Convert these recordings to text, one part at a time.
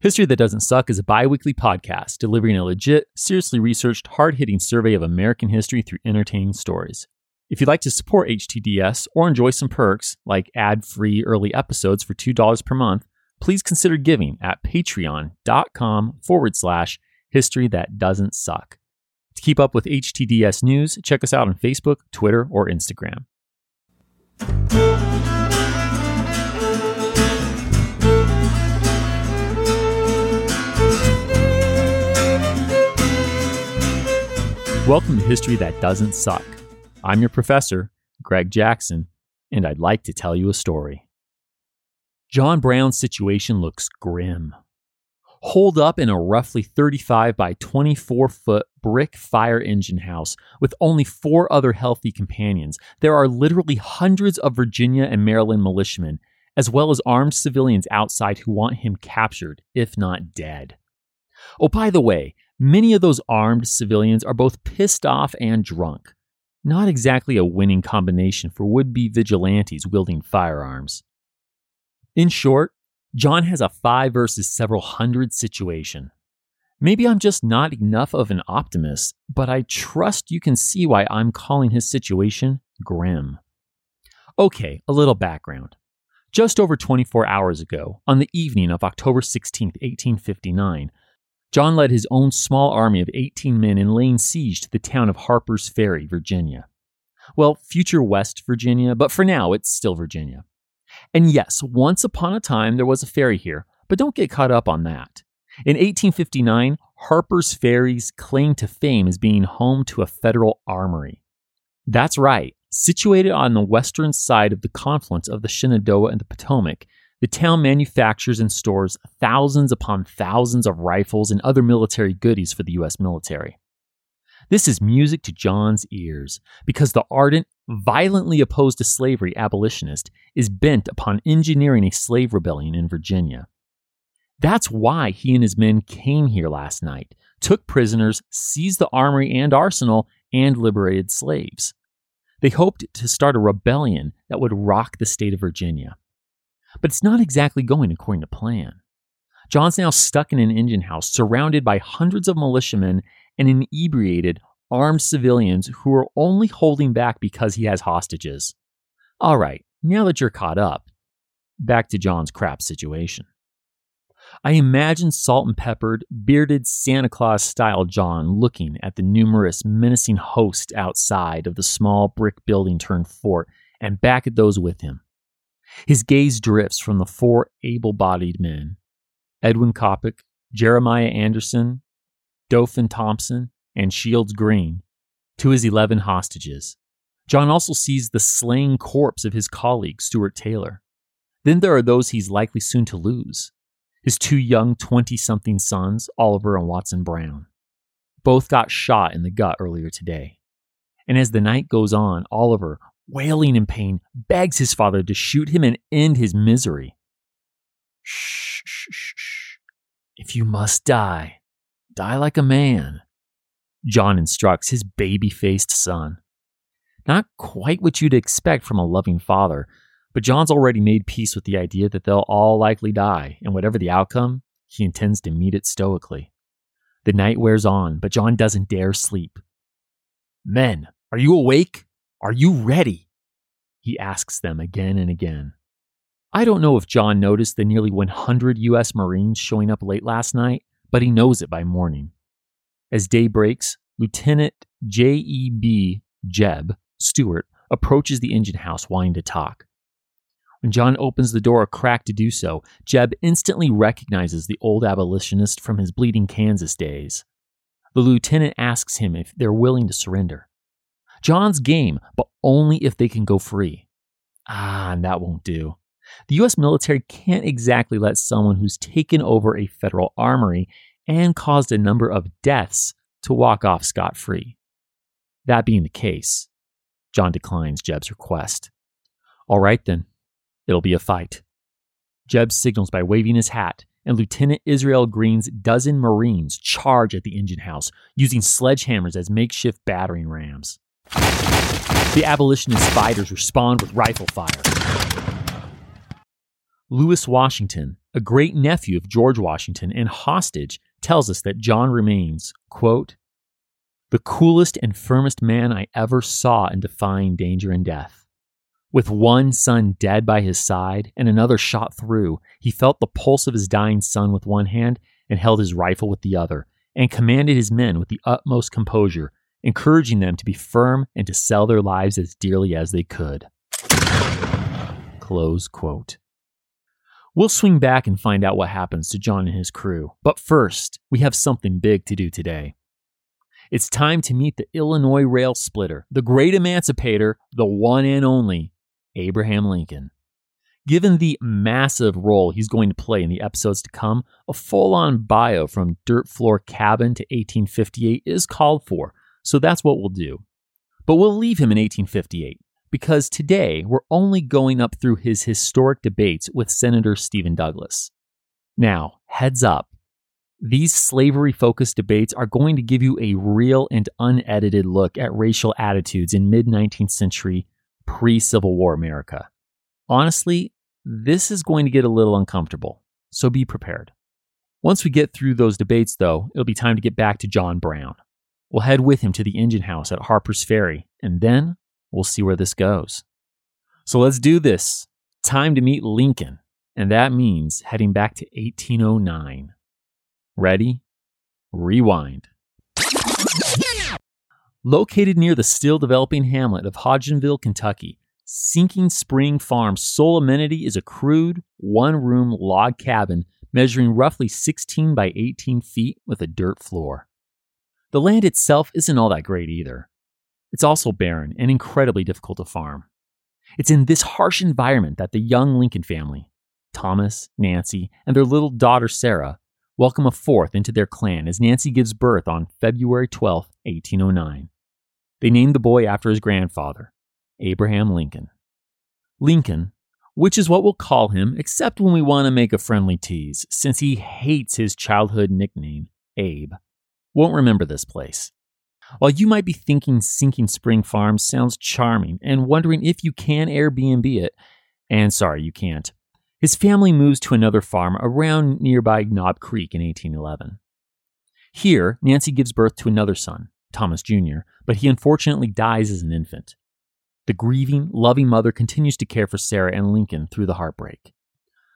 History That Doesn't Suck is a bi weekly podcast delivering a legit, seriously researched, hard hitting survey of American history through entertaining stories. If you'd like to support HTDS or enjoy some perks like ad free early episodes for $2 per month, please consider giving at patreon.com forward slash history that doesn't suck. To keep up with HTDS news, check us out on Facebook, Twitter, or Instagram. Welcome to History That Doesn't Suck. I'm your professor, Greg Jackson, and I'd like to tell you a story. John Brown's situation looks grim. Holed up in a roughly 35 by 24 foot brick fire engine house with only four other healthy companions, there are literally hundreds of Virginia and Maryland militiamen, as well as armed civilians outside who want him captured, if not dead. Oh, by the way, Many of those armed civilians are both pissed off and drunk. Not exactly a winning combination for would be vigilantes wielding firearms. In short, John has a five versus several hundred situation. Maybe I'm just not enough of an optimist, but I trust you can see why I'm calling his situation grim. Okay, a little background. Just over 24 hours ago, on the evening of October 16, 1859, John led his own small army of 18 men in laying siege to the town of Harper's Ferry, Virginia. Well, future West Virginia, but for now it's still Virginia. And yes, once upon a time there was a ferry here, but don't get caught up on that. In 1859, Harper's Ferry's claim to fame is being home to a federal armory. That's right, situated on the western side of the confluence of the Shenandoah and the Potomac, the town manufactures and stores thousands upon thousands of rifles and other military goodies for the U.S. military. This is music to John's ears because the ardent, violently opposed to slavery abolitionist is bent upon engineering a slave rebellion in Virginia. That's why he and his men came here last night, took prisoners, seized the armory and arsenal, and liberated slaves. They hoped to start a rebellion that would rock the state of Virginia. But it's not exactly going according to plan. John's now stuck in an engine house, surrounded by hundreds of militiamen and inebriated, armed civilians who are only holding back because he has hostages. All right, now that you're caught up, back to John's crap situation. I imagine salt and peppered, bearded Santa Claus style John looking at the numerous menacing host outside of the small brick building turned fort and back at those with him. His gaze drifts from the four able bodied men Edwin Coppoc, Jeremiah Anderson, Dauphin Thompson, and Shields Green to his 11 hostages. John also sees the slain corpse of his colleague, Stuart Taylor. Then there are those he's likely soon to lose his two young 20 something sons, Oliver and Watson Brown. Both got shot in the gut earlier today. And as the night goes on, Oliver wailing in pain, begs his father to shoot him and end his misery. Shh, shh, shh, shh. If you must die, die like a man, John instructs his baby faced son. Not quite what you'd expect from a loving father, but John's already made peace with the idea that they'll all likely die, and whatever the outcome, he intends to meet it stoically. The night wears on, but John doesn't dare sleep. Men, are you awake? Are you ready? He asks them again and again. I don't know if John noticed the nearly 100 U.S. Marines showing up late last night, but he knows it by morning. As day breaks, Lieutenant J.E.B. Jeb Stuart approaches the engine house wanting to talk. When John opens the door a crack to do so, Jeb instantly recognizes the old abolitionist from his bleeding Kansas days. The lieutenant asks him if they're willing to surrender. John's game, but only if they can go free. Ah, and that won't do. The US military can't exactly let someone who's taken over a federal armory and caused a number of deaths to walk off scot free. That being the case, John declines Jeb's request. All right then, it'll be a fight. Jeb signals by waving his hat, and Lieutenant Israel Green's dozen Marines charge at the engine house, using sledgehammers as makeshift battering rams. The abolitionist fighters respond with rifle fire. Lewis Washington, a great nephew of George Washington and hostage, tells us that John remains, quote, the coolest and firmest man I ever saw in defying danger and death. With one son dead by his side and another shot through, he felt the pulse of his dying son with one hand and held his rifle with the other, and commanded his men with the utmost composure, encouraging them to be firm and to sell their lives as dearly as they could. Close quote. We'll swing back and find out what happens to John and his crew, but first, we have something big to do today. It's time to meet the Illinois rail splitter, the great emancipator, the one and only Abraham Lincoln. Given the massive role he's going to play in the episodes to come, a full on bio from Dirt Floor Cabin to 1858 is called for, so that's what we'll do. But we'll leave him in 1858 because today we're only going up through his historic debates with Senator Stephen Douglas. Now, heads up, these slavery focused debates are going to give you a real and unedited look at racial attitudes in mid 19th century pre Civil War America. Honestly, this is going to get a little uncomfortable, so be prepared. Once we get through those debates, though, it'll be time to get back to John Brown. We'll head with him to the engine house at Harper's Ferry, and then we'll see where this goes. So let's do this. Time to meet Lincoln, and that means heading back to 1809. Ready? Rewind. Located near the still developing hamlet of Hodgenville, Kentucky, Sinking Spring Farm's sole amenity is a crude, one room log cabin measuring roughly 16 by 18 feet with a dirt floor. The land itself isn't all that great either. It's also barren and incredibly difficult to farm. It's in this harsh environment that the young Lincoln family, Thomas, Nancy, and their little daughter Sarah, welcome a fourth into their clan as Nancy gives birth on February 12, 1809. They named the boy after his grandfather, Abraham Lincoln. Lincoln, which is what we'll call him, except when we want to make a friendly tease, since he hates his childhood nickname, Abe, won't remember this place. While you might be thinking Sinking Spring Farm sounds charming and wondering if you can Airbnb it, and sorry, you can't, his family moves to another farm around nearby Knob Creek in 1811. Here, Nancy gives birth to another son, Thomas Jr., but he unfortunately dies as an infant. The grieving, loving mother continues to care for Sarah and Lincoln through the heartbreak.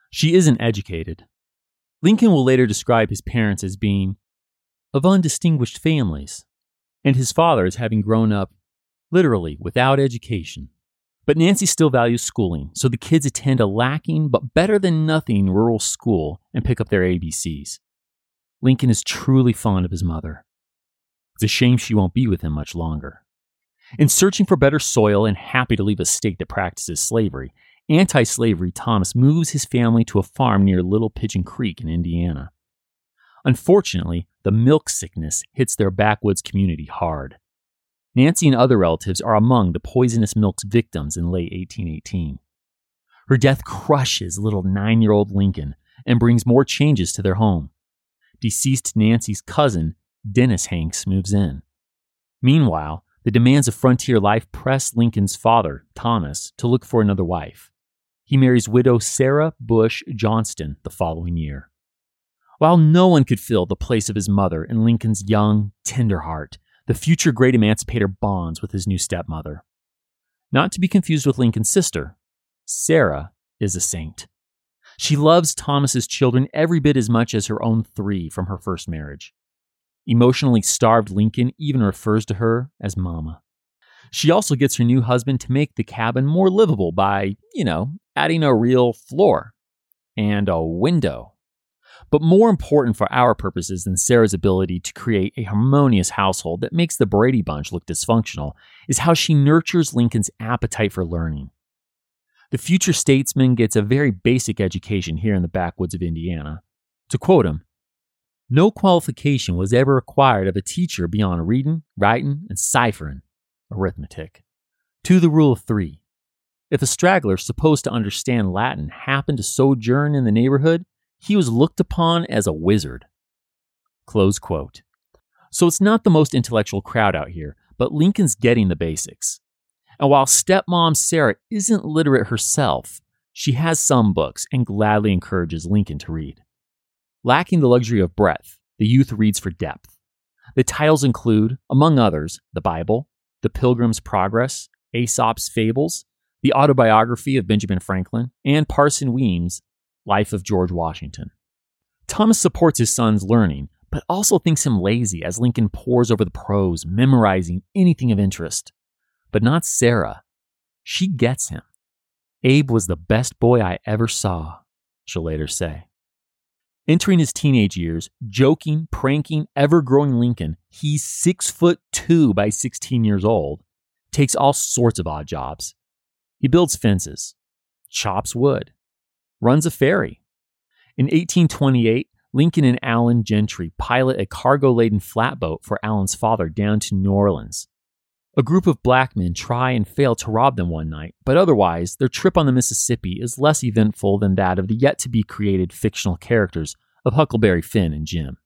She isn't educated. Lincoln will later describe his parents as being of undistinguished families, and his father as having grown up literally without education. But Nancy still values schooling, so the kids attend a lacking but better than nothing rural school and pick up their ABCs. Lincoln is truly fond of his mother. It's a shame she won't be with him much longer. In searching for better soil and happy to leave a state that practices slavery, anti slavery Thomas moves his family to a farm near Little Pigeon Creek in Indiana. Unfortunately, the milk sickness hits their backwoods community hard. Nancy and other relatives are among the poisonous milk's victims in late 1818. Her death crushes little nine year old Lincoln and brings more changes to their home. Deceased Nancy's cousin, Dennis Hanks, moves in. Meanwhile, the demands of frontier life press Lincoln's father, Thomas, to look for another wife. He marries widow Sarah Bush Johnston the following year. While no one could fill the place of his mother in Lincoln's young, tender heart, the future great emancipator bonds with his new stepmother. Not to be confused with Lincoln's sister, Sarah is a saint. She loves Thomas's children every bit as much as her own three from her first marriage. Emotionally starved Lincoln even refers to her as Mama. She also gets her new husband to make the cabin more livable by, you know, adding a real floor and a window. But more important for our purposes than Sarah's ability to create a harmonious household that makes the Brady Bunch look dysfunctional is how she nurtures Lincoln's appetite for learning. The future statesman gets a very basic education here in the backwoods of Indiana. To quote him, no qualification was ever required of a teacher beyond reading, writing, and ciphering, arithmetic. To the rule of three. If a straggler supposed to understand Latin happened to sojourn in the neighborhood, he was looked upon as a wizard. Close quote. So it's not the most intellectual crowd out here, but Lincoln's getting the basics. And while stepmom Sarah isn't literate herself, she has some books and gladly encourages Lincoln to read. Lacking the luxury of breadth, the youth reads for depth. The titles include, among others, the Bible, The Pilgrim's Progress, Aesop's Fables, the autobiography of Benjamin Franklin, and Parson Weems' Life of George Washington. Thomas supports his son's learning, but also thinks him lazy as Lincoln pores over the prose, memorizing anything of interest but not Sarah. She gets him. Abe was the best boy I ever saw, she'll later say. Entering his teenage years, joking, pranking, ever growing Lincoln, he's six foot two by 16 years old, takes all sorts of odd jobs. He builds fences, chops wood, runs a ferry. In 1828, Lincoln and Allen Gentry pilot a cargo laden flatboat for Allen's father down to New Orleans. A group of black men try and fail to rob them one night, but otherwise, their trip on the Mississippi is less eventful than that of the yet to be created fictional characters of Huckleberry Finn and Jim.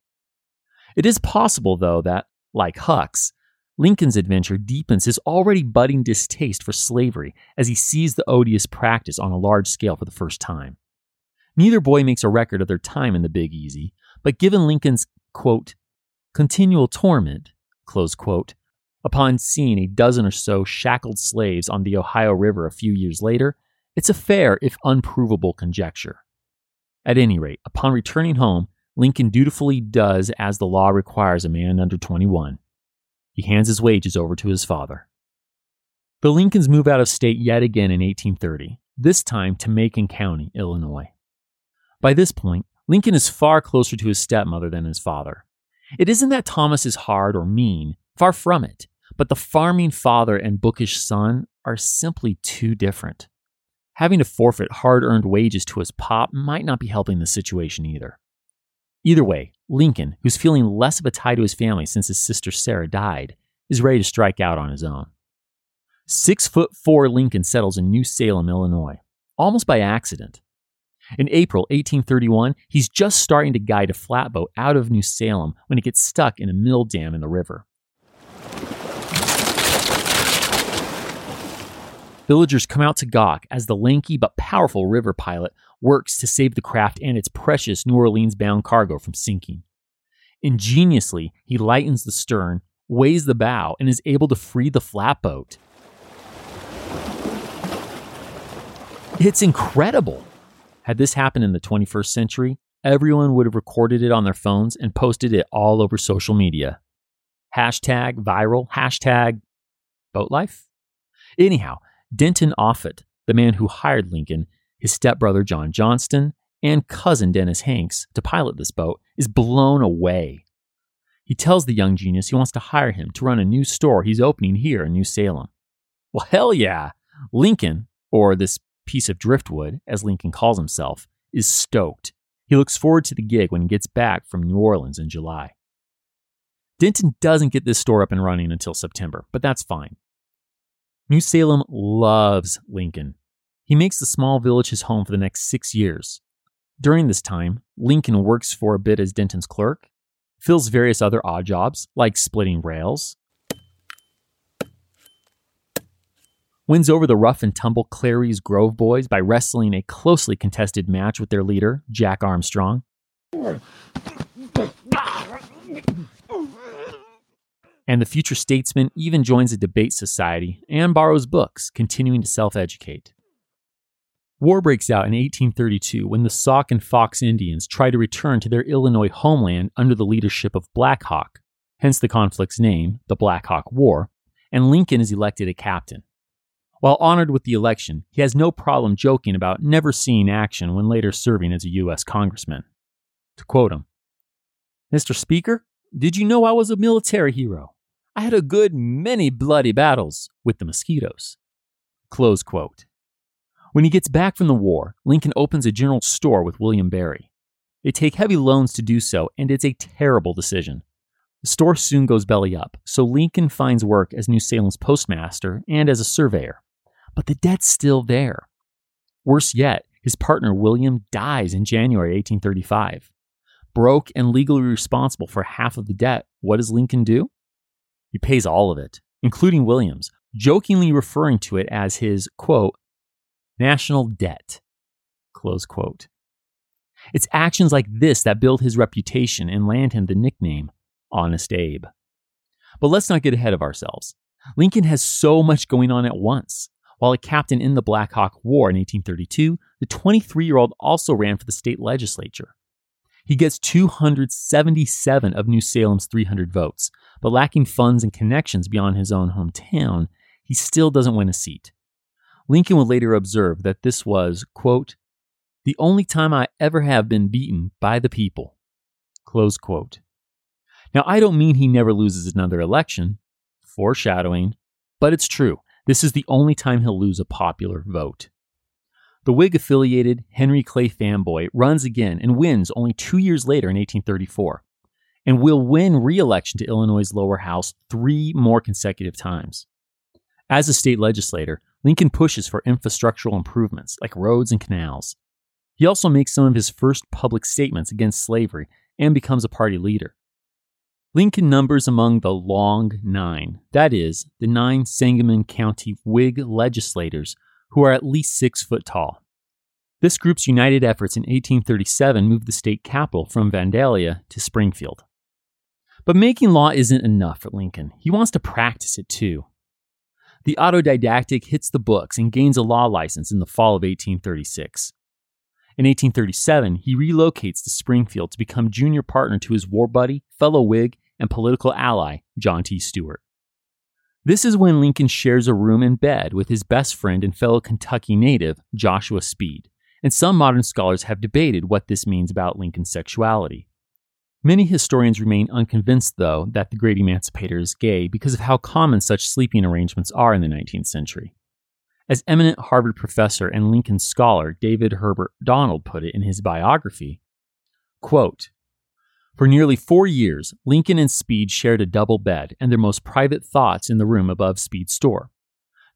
It is possible, though, that, like Huck's, Lincoln's adventure deepens his already budding distaste for slavery as he sees the odious practice on a large scale for the first time. Neither boy makes a record of their time in the Big Easy, but given Lincoln's, quote, continual torment, close quote, Upon seeing a dozen or so shackled slaves on the Ohio River a few years later, it's a fair, if unprovable, conjecture. At any rate, upon returning home, Lincoln dutifully does as the law requires a man under 21. He hands his wages over to his father. The Lincolns move out of state yet again in 1830, this time to Macon County, Illinois. By this point, Lincoln is far closer to his stepmother than his father. It isn't that Thomas is hard or mean, far from it. But the farming father and bookish son are simply too different. Having to forfeit hard earned wages to his pop might not be helping the situation either. Either way, Lincoln, who's feeling less of a tie to his family since his sister Sarah died, is ready to strike out on his own. Six foot four Lincoln settles in New Salem, Illinois, almost by accident. In April 1831, he's just starting to guide a flatboat out of New Salem when it gets stuck in a mill dam in the river. Villagers come out to gawk as the lanky but powerful river pilot works to save the craft and its precious New Orleans bound cargo from sinking. Ingeniously, he lightens the stern, weighs the bow, and is able to free the flatboat. It's incredible. Had this happened in the 21st century, everyone would have recorded it on their phones and posted it all over social media. Hashtag viral, hashtag boat life. Anyhow, Denton Offutt, the man who hired Lincoln, his stepbrother John Johnston, and cousin Dennis Hanks to pilot this boat, is blown away. He tells the young genius he wants to hire him to run a new store he's opening here in New Salem. Well, hell yeah! Lincoln, or this piece of driftwood, as Lincoln calls himself, is stoked. He looks forward to the gig when he gets back from New Orleans in July. Denton doesn't get this store up and running until September, but that's fine. New Salem loves Lincoln. He makes the small village his home for the next six years. During this time, Lincoln works for a bit as Denton's clerk, fills various other odd jobs like splitting rails, wins over the rough and tumble Clary's Grove boys by wrestling a closely contested match with their leader, Jack Armstrong. And the future statesman even joins a debate society and borrows books, continuing to self educate. War breaks out in 1832 when the Sauk and Fox Indians try to return to their Illinois homeland under the leadership of Black Hawk, hence the conflict's name, the Black Hawk War, and Lincoln is elected a captain. While honored with the election, he has no problem joking about never seeing action when later serving as a U.S. congressman. To quote him, Mr. Speaker, did you know I was a military hero? I had a good many bloody battles with the mosquitoes. Close quote. When he gets back from the war, Lincoln opens a general store with William Barry. They take heavy loans to do so, and it's a terrible decision. The store soon goes belly up, so Lincoln finds work as New Salem's postmaster and as a surveyor. But the debt's still there. Worse yet, his partner William dies in January 1835. Broke and legally responsible for half of the debt, what does Lincoln do? He pays all of it, including Williams, jokingly referring to it as his, quote, national debt. Close quote. It's actions like this that build his reputation and land him the nickname Honest Abe. But let's not get ahead of ourselves. Lincoln has so much going on at once. While a captain in the Black Hawk War in 1832, the 23 year old also ran for the state legislature. He gets 277 of New Salem's 300 votes, but lacking funds and connections beyond his own hometown, he still doesn't win a seat. Lincoln would later observe that this was, quote, the only time I ever have been beaten by the people. Close quote. Now, I don't mean he never loses another election, foreshadowing, but it's true. This is the only time he'll lose a popular vote. The Whig affiliated Henry Clay fanboy runs again and wins only two years later in 1834, and will win re election to Illinois' lower house three more consecutive times. As a state legislator, Lincoln pushes for infrastructural improvements like roads and canals. He also makes some of his first public statements against slavery and becomes a party leader. Lincoln numbers among the Long Nine, that is, the nine Sangamon County Whig legislators who are at least six foot tall. This group's united efforts in 1837 moved the state capital from Vandalia to Springfield. But making law isn't enough for Lincoln. He wants to practice it too. The autodidactic hits the books and gains a law license in the fall of 1836. In 1837, he relocates to Springfield to become junior partner to his war buddy, fellow Whig, and political ally, John T. Stuart. This is when Lincoln shares a room and bed with his best friend and fellow Kentucky native, Joshua Speed, and some modern scholars have debated what this means about Lincoln's sexuality. Many historians remain unconvinced, though, that the great emancipator is gay because of how common such sleeping arrangements are in the 19th century. As eminent Harvard professor and Lincoln scholar David Herbert Donald put it in his biography, quote, For nearly four years, Lincoln and Speed shared a double bed and their most private thoughts in the room above Speed's store.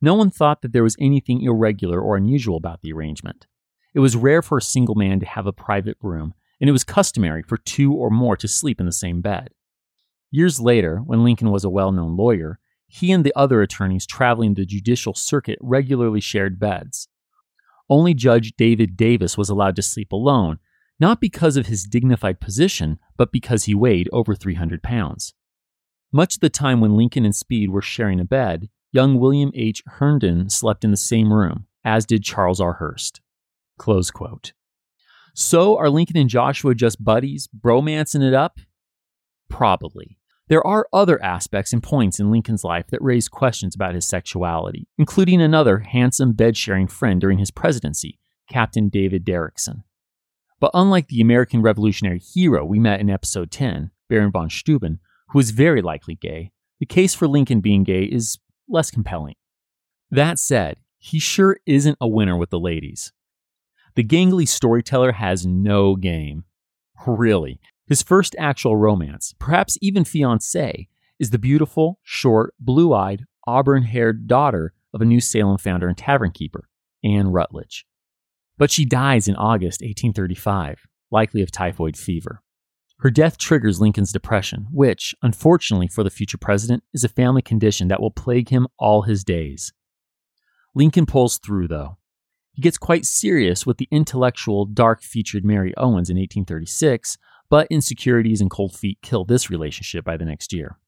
No one thought that there was anything irregular or unusual about the arrangement. It was rare for a single man to have a private room, and it was customary for two or more to sleep in the same bed. Years later, when Lincoln was a well known lawyer, he and the other attorneys traveling the judicial circuit regularly shared beds. Only Judge David Davis was allowed to sleep alone, not because of his dignified position, but because he weighed over 300 pounds. Much of the time when Lincoln and Speed were sharing a bed, young William H. Herndon slept in the same room, as did Charles R. Quote. So are Lincoln and Joshua just buddies, bromancing it up? Probably. There are other aspects and points in Lincoln's life that raise questions about his sexuality, including another handsome bed sharing friend during his presidency, Captain David Derickson. But unlike the American Revolutionary hero we met in episode 10, Baron von Steuben, who was very likely gay, the case for Lincoln being gay is less compelling. That said, he sure isn't a winner with the ladies. The gangly storyteller has no game. Really. His first actual romance, perhaps even fiancée, is the beautiful, short, blue eyed, auburn haired daughter of a New Salem founder and tavern keeper, Anne Rutledge. But she dies in August 1835, likely of typhoid fever. Her death triggers Lincoln's depression, which, unfortunately for the future president, is a family condition that will plague him all his days. Lincoln pulls through, though, he gets quite serious with the intellectual, dark featured Mary Owens in 1836, but insecurities and cold feet kill this relationship by the next year.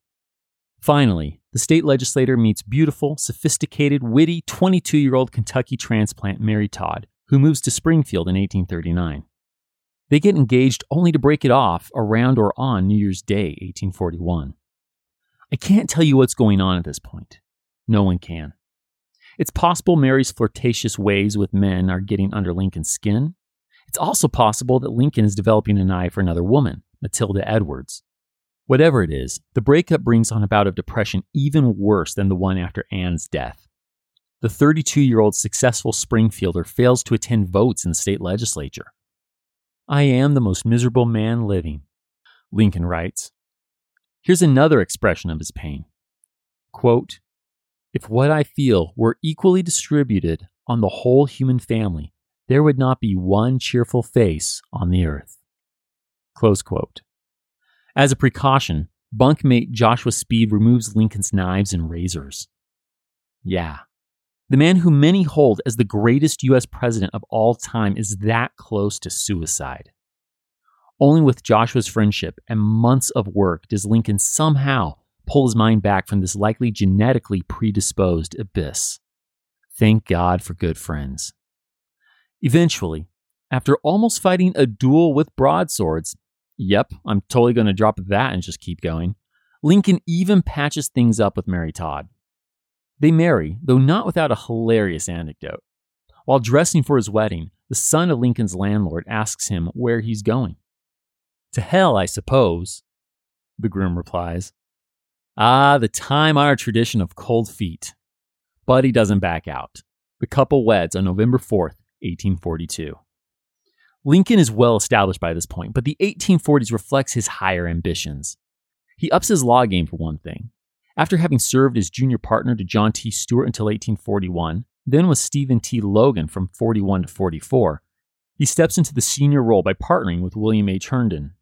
Finally, the state legislator meets beautiful, sophisticated, witty 22 year old Kentucky transplant Mary Todd, who moves to Springfield in 1839. They get engaged only to break it off around or on New Year's Day, 1841. I can't tell you what's going on at this point. No one can. It's possible Mary's flirtatious ways with men are getting under Lincoln's skin. It's also possible that Lincoln is developing an eye for another woman, Matilda Edwards. Whatever it is, the breakup brings on a bout of depression even worse than the one after Anne's death. The 32 year old successful Springfielder fails to attend votes in the state legislature. I am the most miserable man living, Lincoln writes. Here's another expression of his pain Quote, If what I feel were equally distributed on the whole human family, there would not be one cheerful face on the earth. As a precaution, bunkmate Joshua Speed removes Lincoln's knives and razors. Yeah, the man who many hold as the greatest U.S. president of all time is that close to suicide. Only with Joshua's friendship and months of work does Lincoln somehow pull his mind back from this likely genetically predisposed abyss. Thank God for good friends. Eventually, after almost fighting a duel with broadswords, Yep, I'm totally going to drop that and just keep going. Lincoln even patches things up with Mary Todd. They marry, though not without a hilarious anecdote. While dressing for his wedding, the son of Lincoln's landlord asks him where he's going. To hell, I suppose, the groom replies. Ah, the time honored tradition of cold feet. But he doesn't back out. The couple weds on November 4th, 1842. Lincoln is well established by this point, but the 1840s reflects his higher ambitions. He ups his law game for one thing. After having served as junior partner to John T. Stuart until 1841, then with Stephen T. Logan from 41 to 44, he steps into the senior role by partnering with William H. Herndon.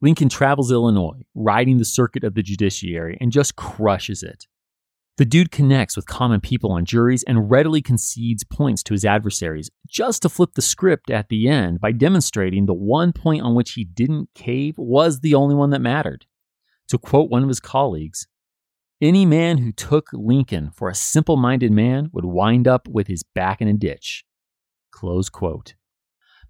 Lincoln travels Illinois, riding the circuit of the judiciary, and just crushes it. The dude connects with common people on juries and readily concedes points to his adversaries, just to flip the script at the end by demonstrating the one point on which he didn't cave was the only one that mattered. To quote one of his colleagues, any man who took Lincoln for a simple minded man would wind up with his back in a ditch. Close quote.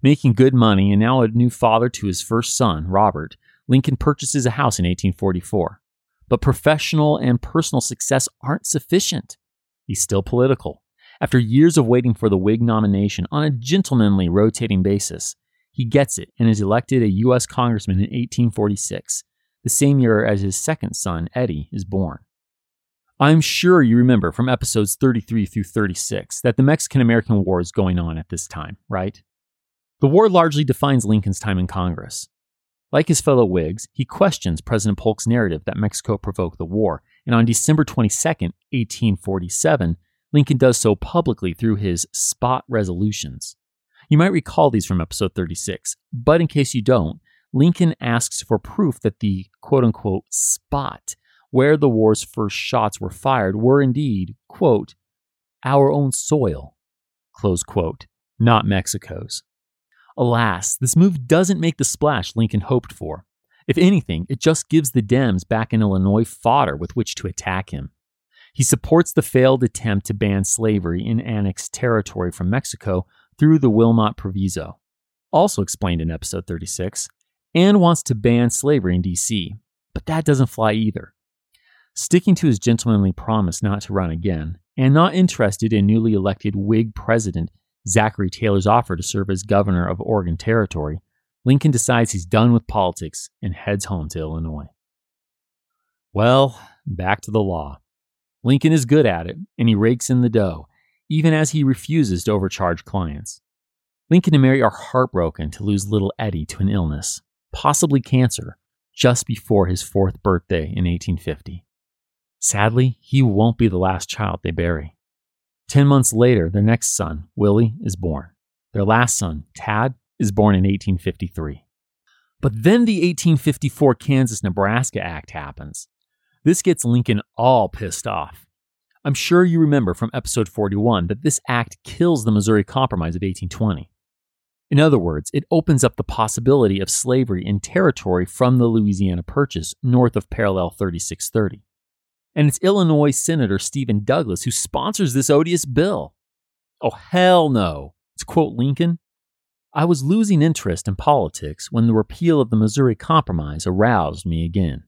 Making good money and now a new father to his first son, Robert, Lincoln purchases a house in 1844. But professional and personal success aren't sufficient. He's still political. After years of waiting for the Whig nomination on a gentlemanly rotating basis, he gets it and is elected a U.S. Congressman in 1846, the same year as his second son, Eddie, is born. I'm sure you remember from episodes 33 through 36 that the Mexican American War is going on at this time, right? The war largely defines Lincoln's time in Congress. Like his fellow Whigs, he questions President Polk's narrative that Mexico provoked the war, and on December 22, 1847, Lincoln does so publicly through his spot resolutions. You might recall these from episode 36, but in case you don't, Lincoln asks for proof that the quote unquote spot where the war's first shots were fired were indeed, quote, our own soil, close quote, not Mexico's. Alas, this move doesn't make the splash Lincoln hoped for. If anything, it just gives the Dems back in Illinois fodder with which to attack him. He supports the failed attempt to ban slavery in annexed territory from Mexico through the Wilmot Proviso, also explained in episode 36, and wants to ban slavery in D.C., but that doesn't fly either. Sticking to his gentlemanly promise not to run again, and not interested in newly elected Whig President Zachary Taylor's offer to serve as governor of Oregon Territory, Lincoln decides he's done with politics and heads home to Illinois. Well, back to the law. Lincoln is good at it, and he rakes in the dough, even as he refuses to overcharge clients. Lincoln and Mary are heartbroken to lose little Eddie to an illness, possibly cancer, just before his fourth birthday in 1850. Sadly, he won't be the last child they bury. Ten months later, their next son, Willie, is born. Their last son, Tad, is born in 1853. But then the 1854 Kansas Nebraska Act happens. This gets Lincoln all pissed off. I'm sure you remember from episode 41 that this act kills the Missouri Compromise of 1820. In other words, it opens up the possibility of slavery in territory from the Louisiana Purchase north of parallel 3630 and it's Illinois Senator Stephen Douglas who sponsors this odious bill. Oh, hell no. To quote Lincoln, I was losing interest in politics when the repeal of the Missouri Compromise aroused me again.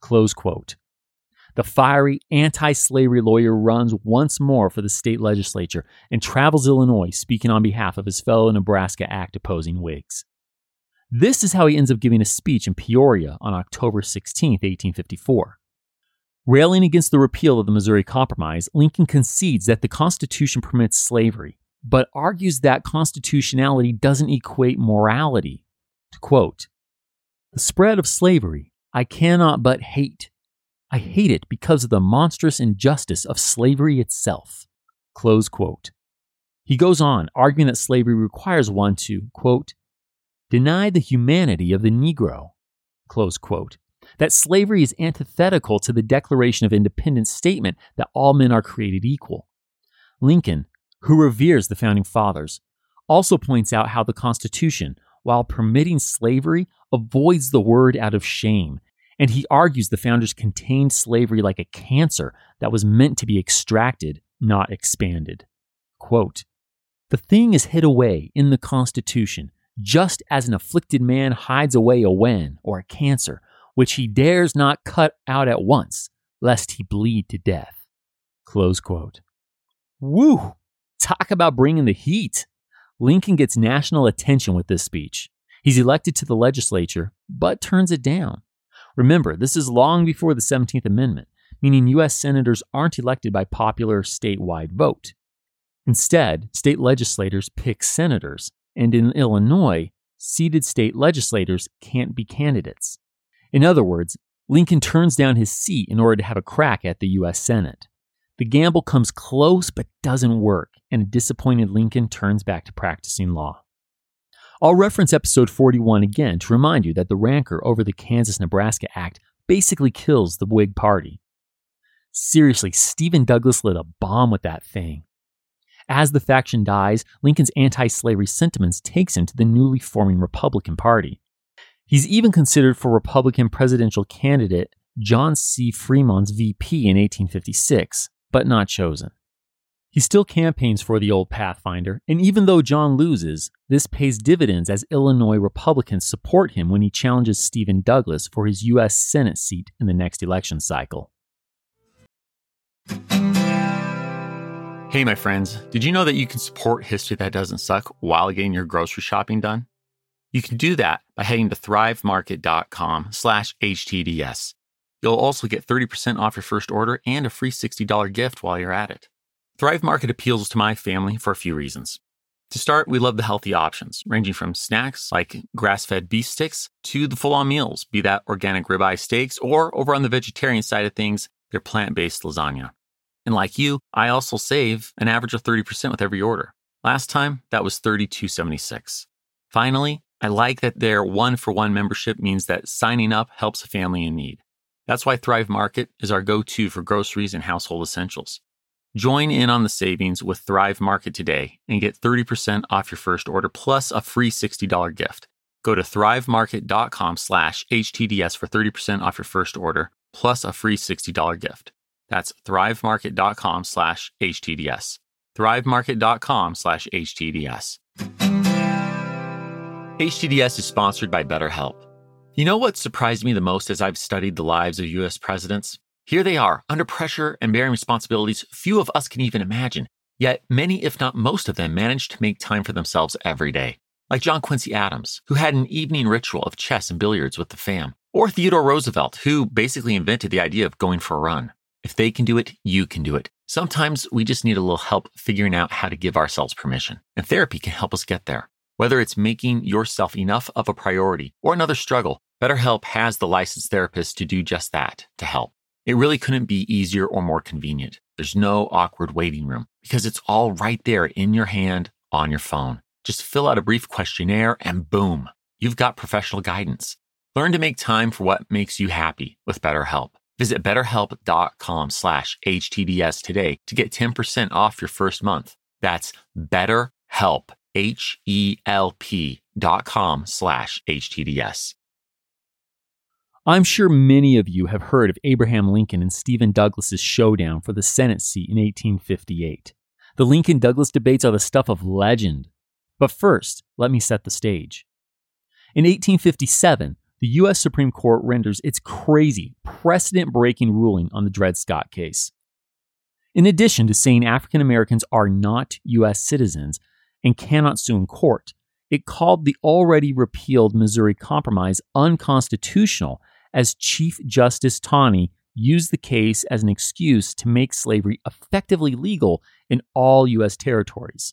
Close quote. The fiery anti slavery lawyer runs once more for the state legislature and travels Illinois speaking on behalf of his fellow Nebraska Act opposing Whigs. This is how he ends up giving a speech in Peoria on October 16, 1854. Railing against the repeal of the Missouri Compromise, Lincoln concedes that the Constitution permits slavery, but argues that constitutionality doesn't equate morality. To quote, The spread of slavery I cannot but hate I hate it because of the monstrous injustice of slavery itself. Close quote. He goes on, arguing that slavery requires one to, quote, deny the humanity of the Negro, close quote. That slavery is antithetical to the Declaration of Independence statement that all men are created equal. Lincoln, who reveres the founding fathers, also points out how the Constitution, while permitting slavery, avoids the word out of shame and he argues the founders contained slavery like a cancer that was meant to be extracted, not expanded. Quote, the thing is hid away in the Constitution, just as an afflicted man hides away a wen or a cancer, which he dares not cut out at once, lest he bleed to death. Close quote. Woo! Talk about bringing the heat. Lincoln gets national attention with this speech. He's elected to the legislature, but turns it down. Remember, this is long before the 17th Amendment, meaning U.S. senators aren't elected by popular statewide vote. Instead, state legislators pick senators, and in Illinois, seated state legislators can't be candidates. In other words, Lincoln turns down his seat in order to have a crack at the U.S. Senate. The gamble comes close but doesn't work, and a disappointed Lincoln turns back to practicing law. I'll reference episode 41 again to remind you that the rancor over the Kansas Nebraska Act basically kills the Whig Party. Seriously, Stephen Douglas lit a bomb with that thing. As the faction dies, Lincoln's anti slavery sentiments takes him to the newly forming Republican Party. He's even considered for Republican presidential candidate John C. Fremont's VP in 1856, but not chosen. He still campaigns for the old Pathfinder, and even though John loses, this pays dividends as Illinois Republicans support him when he challenges Stephen Douglas for his U.S. Senate seat in the next election cycle. Hey, my friends, did you know that you can support History That Doesn't Suck while getting your grocery shopping done? You can do that by heading to thrivemarket.com slash HTDS. You'll also get 30% off your first order and a free $60 gift while you're at it. Thrive Market appeals to my family for a few reasons. To start, we love the healthy options, ranging from snacks like grass fed beef sticks to the full on meals, be that organic ribeye steaks or over on the vegetarian side of things, their plant based lasagna. And like you, I also save an average of 30% with every order. Last time, that was $32.76. Finally, I like that their one for one membership means that signing up helps a family in need. That's why Thrive Market is our go to for groceries and household essentials. Join in on the savings with Thrive Market today and get 30% off your first order plus a free $60 gift. Go to thrivemarket.com slash HTDS for 30% off your first order plus a free $60 gift. That's thrivemarket.com slash HTDS. thrivemarket.com slash HTDS. HTDS is sponsored by BetterHelp. You know what surprised me the most as I've studied the lives of U.S. presidents? Here they are, under pressure and bearing responsibilities few of us can even imagine. Yet many, if not most of them, manage to make time for themselves every day. Like John Quincy Adams, who had an evening ritual of chess and billiards with the fam. Or Theodore Roosevelt, who basically invented the idea of going for a run. If they can do it, you can do it. Sometimes we just need a little help figuring out how to give ourselves permission. And therapy can help us get there. Whether it's making yourself enough of a priority or another struggle, BetterHelp has the licensed therapist to do just that, to help. It really couldn't be easier or more convenient. There's no awkward waiting room because it's all right there in your hand on your phone. Just fill out a brief questionnaire and boom, you've got professional guidance. Learn to make time for what makes you happy with BetterHelp. Visit betterhelp.com slash HTDS today to get 10% off your first month. That's betterhelp, H-E-L-P dot com slash HTDS. I'm sure many of you have heard of Abraham Lincoln and Stephen Douglas's showdown for the Senate seat in 1858. The Lincoln Douglas debates are the stuff of legend, But first, let me set the stage. In 1857, the U.S. Supreme Court renders its crazy, precedent breaking ruling on the Dred Scott case. In addition to saying African Americans are not U.S. citizens and cannot sue in court, it called the already repealed Missouri Compromise unconstitutional as Chief Justice Taney used the case as an excuse to make slavery effectively legal in all U.S. territories.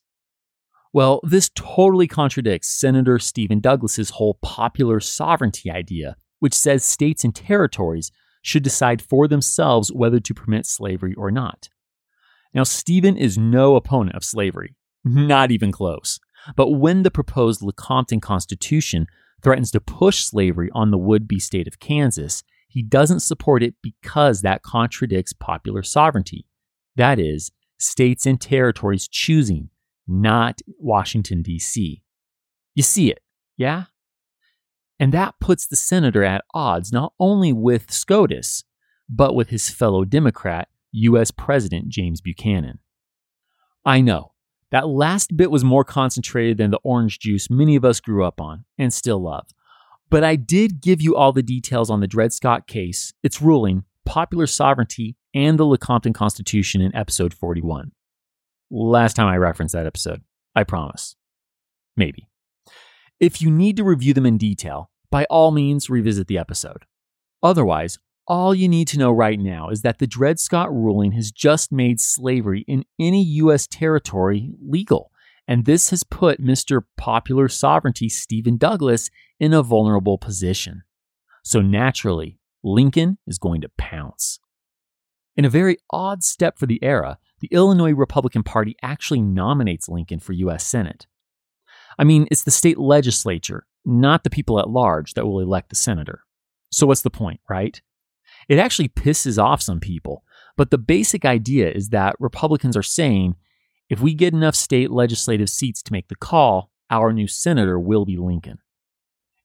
Well, this totally contradicts Senator Stephen Douglas's whole popular sovereignty idea, which says states and territories should decide for themselves whether to permit slavery or not. Now, Stephen is no opponent of slavery, Mm-hmm. not even close. But when the proposed Lecompton Constitution threatens to push slavery on the would be state of Kansas, he doesn't support it because that contradicts popular sovereignty. That is, states and territories choosing, not Washington, D.C. You see it, yeah? And that puts the senator at odds not only with SCOTUS, but with his fellow Democrat, U.S. President James Buchanan. I know, that last bit was more concentrated than the orange juice many of us grew up on and still love. But I did give you all the details on the Dred Scott case, its ruling, popular sovereignty, and the Lecompton Constitution in episode 41. Last time I referenced that episode, I promise. Maybe. If you need to review them in detail, by all means revisit the episode. Otherwise, all you need to know right now is that the Dred Scott ruling has just made slavery in any U.S. territory legal. And this has put Mr. Popular Sovereignty Stephen Douglas in a vulnerable position. So naturally, Lincoln is going to pounce. In a very odd step for the era, the Illinois Republican Party actually nominates Lincoln for U.S. Senate. I mean, it's the state legislature, not the people at large, that will elect the senator. So, what's the point, right? It actually pisses off some people, but the basic idea is that Republicans are saying if we get enough state legislative seats to make the call, our new senator will be Lincoln.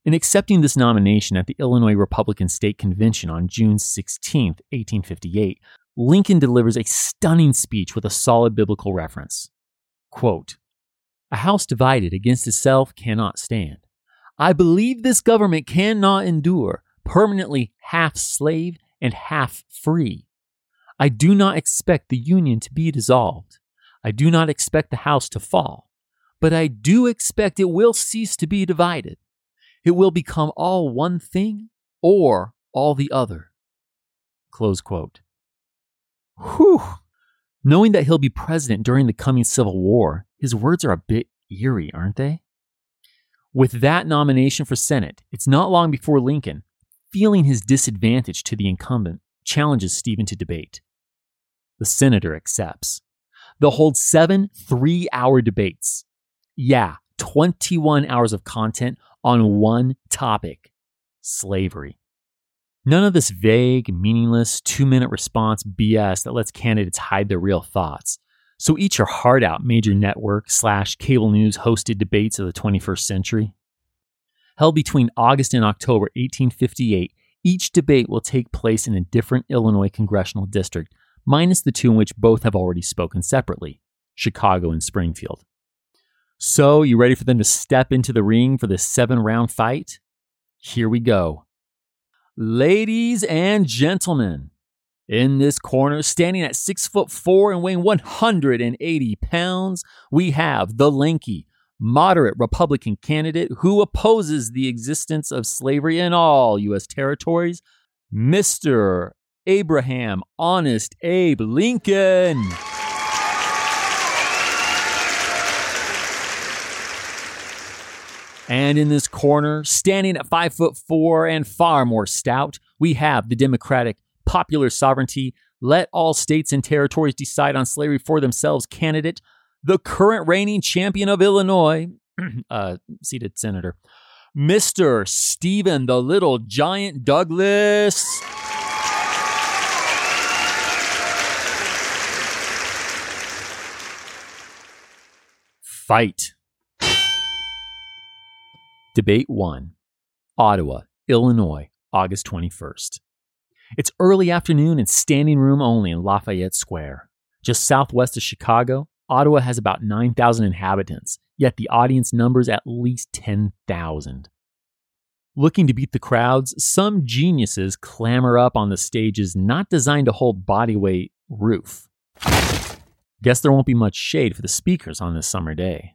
In accepting this nomination at the Illinois Republican State Convention on June 16, 1858, Lincoln delivers a stunning speech with a solid biblical reference. Quote, a house divided against itself cannot stand. I believe this government cannot endure, permanently half slave and half free. I do not expect the Union to be dissolved. I do not expect the house to fall, but I do expect it will cease to be divided. It will become all one thing or all the other. Close quote. Whew. Knowing that he'll be president during the coming Civil War, his words are a bit eerie, aren't they? With that nomination for Senate, it's not long before Lincoln, feeling his disadvantage to the incumbent, challenges Stephen to debate. The senator accepts. They'll hold seven three hour debates. Yeah, 21 hours of content on one topic slavery. None of this vague, meaningless, two minute response BS that lets candidates hide their real thoughts. So eat your heart out, major network slash cable news hosted debates of the 21st century. Held between August and October 1858, each debate will take place in a different Illinois congressional district minus the two in which both have already spoken separately Chicago and Springfield. So, you ready for them to step into the ring for this seven round fight? Here we go. Ladies and gentlemen, in this corner, standing at six foot four and weighing 180 pounds, we have the lanky, moderate Republican candidate who opposes the existence of slavery in all U.S. territories, Mr. Abraham Honest Abe Lincoln. And in this corner, standing at five foot four and far more stout, we have the Democratic popular sovereignty, let all states and territories decide on slavery for themselves candidate, the current reigning champion of Illinois, uh, seated senator, Mr. Stephen the Little Giant Douglas. Fight. Debate 1 Ottawa, Illinois, August 21st. It's early afternoon and standing room only in Lafayette Square, just southwest of Chicago, Ottawa has about 9,000 inhabitants, yet the audience numbers at least 10,000. Looking to beat the crowds, some geniuses clamber up on the stage's not designed to hold bodyweight roof. Guess there won't be much shade for the speakers on this summer day.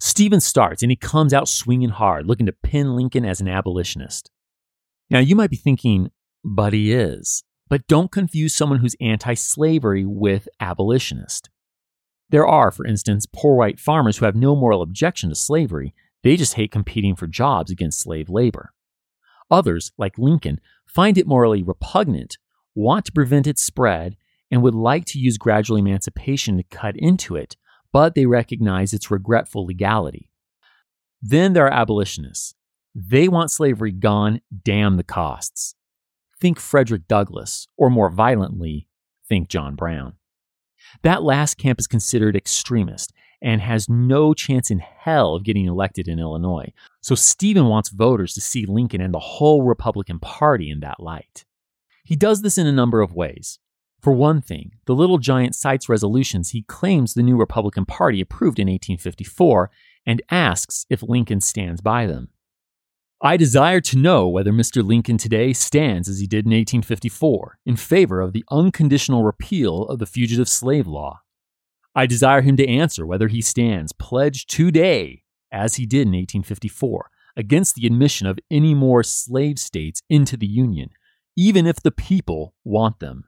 Stephen starts and he comes out swinging hard, looking to pin Lincoln as an abolitionist. Now, you might be thinking, but he is. But don't confuse someone who's anti slavery with abolitionist. There are, for instance, poor white farmers who have no moral objection to slavery, they just hate competing for jobs against slave labor. Others, like Lincoln, find it morally repugnant, want to prevent its spread, and would like to use gradual emancipation to cut into it, but they recognize its regretful legality. Then there are abolitionists. They want slavery gone, damn the costs. Think Frederick Douglass, or more violently, think John Brown. That last camp is considered extremist and has no chance in hell of getting elected in Illinois. So Stephen wants voters to see Lincoln and the whole Republican Party in that light. He does this in a number of ways. For one thing, the Little Giant cites resolutions he claims the new Republican Party approved in 1854 and asks if Lincoln stands by them. I desire to know whether Mr. Lincoln today stands as he did in 1854 in favor of the unconditional repeal of the fugitive slave law I desire him to answer whether he stands pledged today, as he did in 1854, against the admission of any more slave states into the Union, even if the people want them.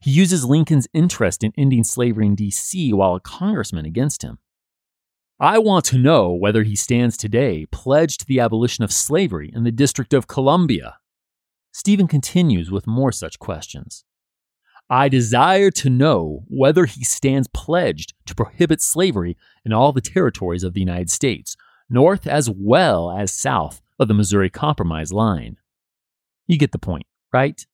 He uses Lincoln's interest in ending slavery in D.C. while a congressman against him. I want to know whether he stands today pledged to the abolition of slavery in the District of Columbia. Stephen continues with more such questions. I desire to know whether he stands pledged to prohibit slavery in all the territories of the United States, north as well as south of the Missouri Compromise line. You get the point, right?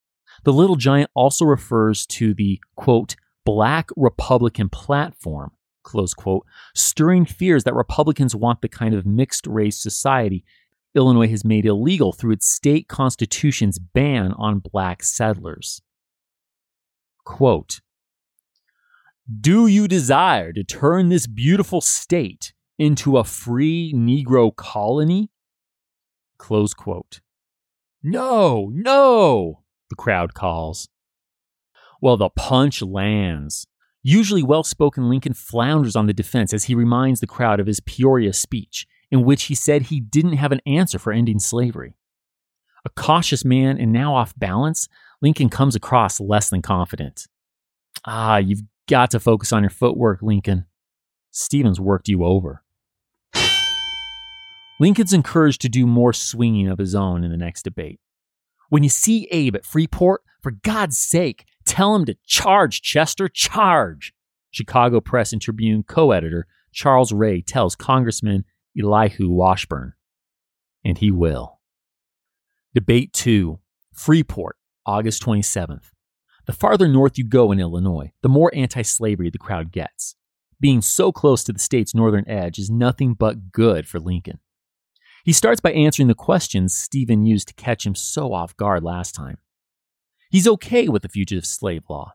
The Little Giant also refers to the, quote, black Republican platform, close quote, stirring fears that Republicans want the kind of mixed race society Illinois has made illegal through its state constitution's ban on black settlers. Quote, Do you desire to turn this beautiful state into a free Negro colony? Close quote. No, no, the crowd calls. Well, the punch lands. Usually well spoken Lincoln flounders on the defense as he reminds the crowd of his Peoria speech, in which he said he didn't have an answer for ending slavery. A cautious man and now off balance, Lincoln comes across less than confident. Ah, you've got to focus on your footwork, Lincoln. Stephen's worked you over. Lincoln's encouraged to do more swinging of his own in the next debate. When you see Abe at Freeport, for God's sake, tell him to charge, Chester, charge. Chicago Press and Tribune co editor Charles Ray tells Congressman Elihu Washburne. And he will. Debate 2 Freeport, August 27th. The farther north you go in Illinois, the more anti slavery the crowd gets. Being so close to the state's northern edge is nothing but good for Lincoln. He starts by answering the questions Stephen used to catch him so off guard last time. He's okay with the fugitive slave law.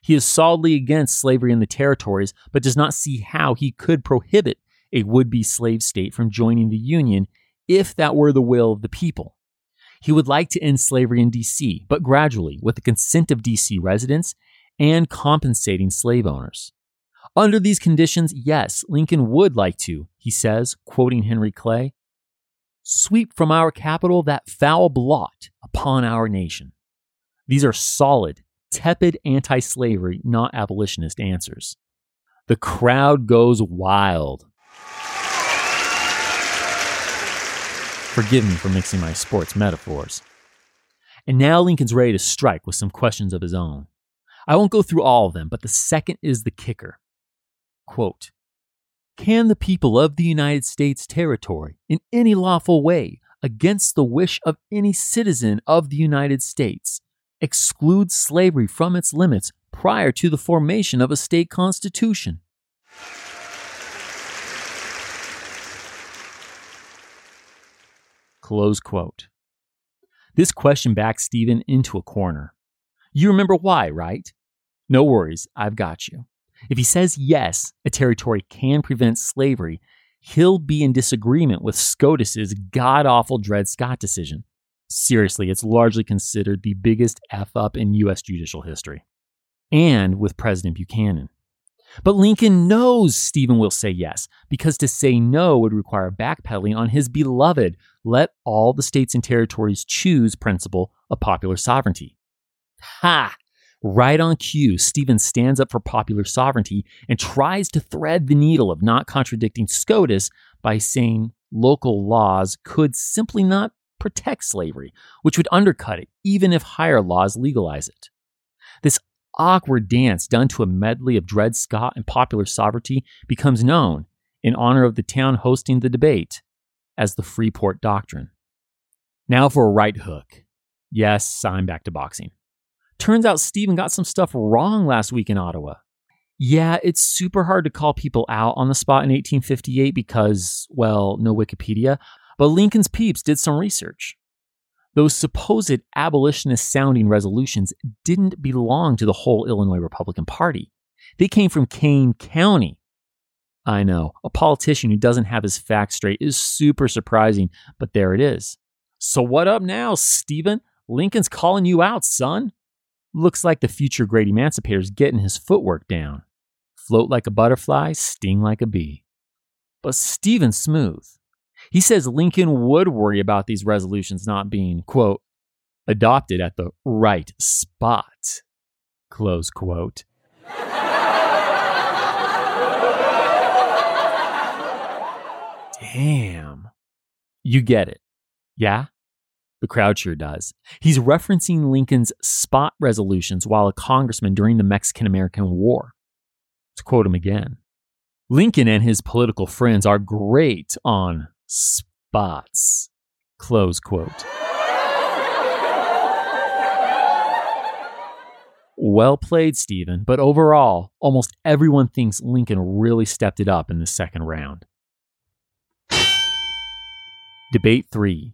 He is solidly against slavery in the territories, but does not see how he could prohibit a would be slave state from joining the Union if that were the will of the people. He would like to end slavery in D.C., but gradually, with the consent of D.C. residents and compensating slave owners. Under these conditions, yes, Lincoln would like to, he says, quoting Henry Clay, sweep from our capital that foul blot upon our nation. These are solid, tepid anti slavery, not abolitionist answers. The crowd goes wild. Forgive me for mixing my sports metaphors. And now Lincoln's ready to strike with some questions of his own. I won't go through all of them, but the second is the kicker. Quote Can the people of the United States territory, in any lawful way, against the wish of any citizen of the United States, exclude slavery from its limits prior to the formation of a state constitution? Close quote. This question backs Stephen into a corner. You remember why, right? No worries, I've got you. If he says yes, a territory can prevent slavery, he'll be in disagreement with SCOTUS's god awful Dred Scott decision. Seriously, it's largely considered the biggest F up in U.S. judicial history. And with President Buchanan. But Lincoln knows Stephen will say yes, because to say no would require backpedaling on his beloved let all the states and territories choose principle of popular sovereignty. Ha! Right on cue, Stephen stands up for popular sovereignty and tries to thread the needle of not contradicting SCOTUS by saying local laws could simply not protect slavery, which would undercut it, even if higher laws legalize it. This awkward dance done to a medley of Dred Scott and popular sovereignty becomes known, in honor of the town hosting the debate, as the Freeport Doctrine. Now for a right hook. Yes, I'm back to boxing. Turns out Stephen got some stuff wrong last week in Ottawa. Yeah, it's super hard to call people out on the spot in 1858 because, well, no Wikipedia, but Lincoln's peeps did some research. Those supposed abolitionist sounding resolutions didn't belong to the whole Illinois Republican Party. They came from Kane County. I know, a politician who doesn't have his facts straight is super surprising, but there it is. So, what up now, Stephen? Lincoln's calling you out, son. Looks like the future great emancipator's getting his footwork down. Float like a butterfly, sting like a bee. But Stephen's smooth. He says Lincoln would worry about these resolutions not being, quote, adopted at the right spot, close quote. Damn. You get it. Yeah? The crowd sure does. He's referencing Lincoln's spot resolutions while a congressman during the Mexican American War. To quote him again Lincoln and his political friends are great on spots. Close quote. Well played, Stephen, but overall, almost everyone thinks Lincoln really stepped it up in the second round. Debate 3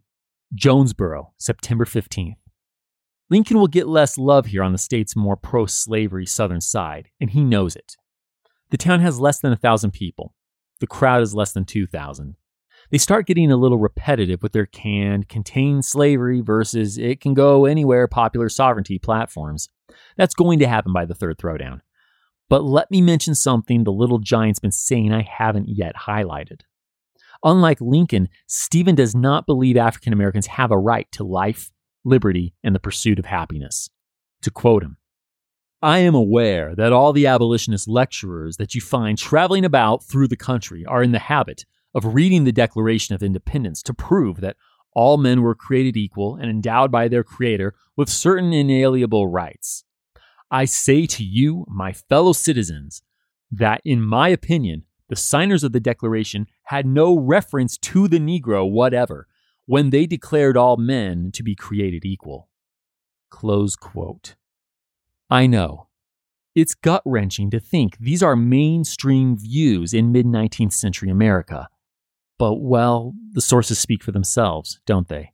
Jonesboro, September 15th. Lincoln will get less love here on the state's more pro slavery southern side, and he knows it. The town has less than a thousand people. The crowd is less than 2,000. They start getting a little repetitive with their canned, contain slavery versus it can go anywhere popular sovereignty platforms. That's going to happen by the third throwdown. But let me mention something the little giant's been saying I haven't yet highlighted. Unlike Lincoln, Stephen does not believe African Americans have a right to life, liberty, and the pursuit of happiness. To quote him, I am aware that all the abolitionist lecturers that you find traveling about through the country are in the habit of reading the Declaration of Independence to prove that all men were created equal and endowed by their Creator with certain inalienable rights. I say to you, my fellow citizens, that in my opinion, the signers of the Declaration had no reference to the Negro whatever when they declared all men to be created equal. Close quote. I know. It's gut wrenching to think these are mainstream views in mid 19th century America. But, well, the sources speak for themselves, don't they?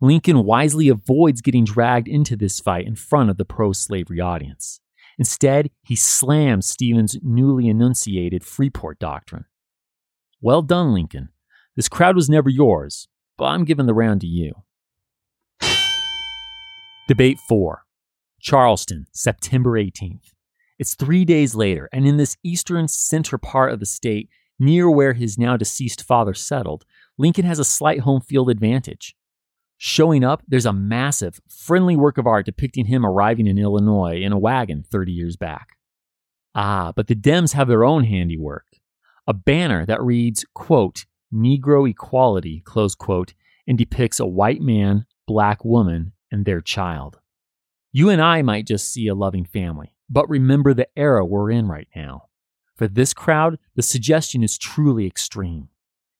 Lincoln wisely avoids getting dragged into this fight in front of the pro slavery audience. Instead, he slams Stephen's newly enunciated Freeport doctrine. Well done, Lincoln. This crowd was never yours, but I'm giving the round to you. Debate 4 Charleston, September 18th. It's three days later, and in this eastern center part of the state, near where his now deceased father settled, Lincoln has a slight home field advantage. Showing up, there's a massive, friendly work of art depicting him arriving in Illinois in a wagon 30 years back. Ah, but the Dems have their own handiwork. A banner that reads, quote, Negro equality, close quote, and depicts a white man, black woman, and their child. You and I might just see a loving family, but remember the era we're in right now. For this crowd, the suggestion is truly extreme.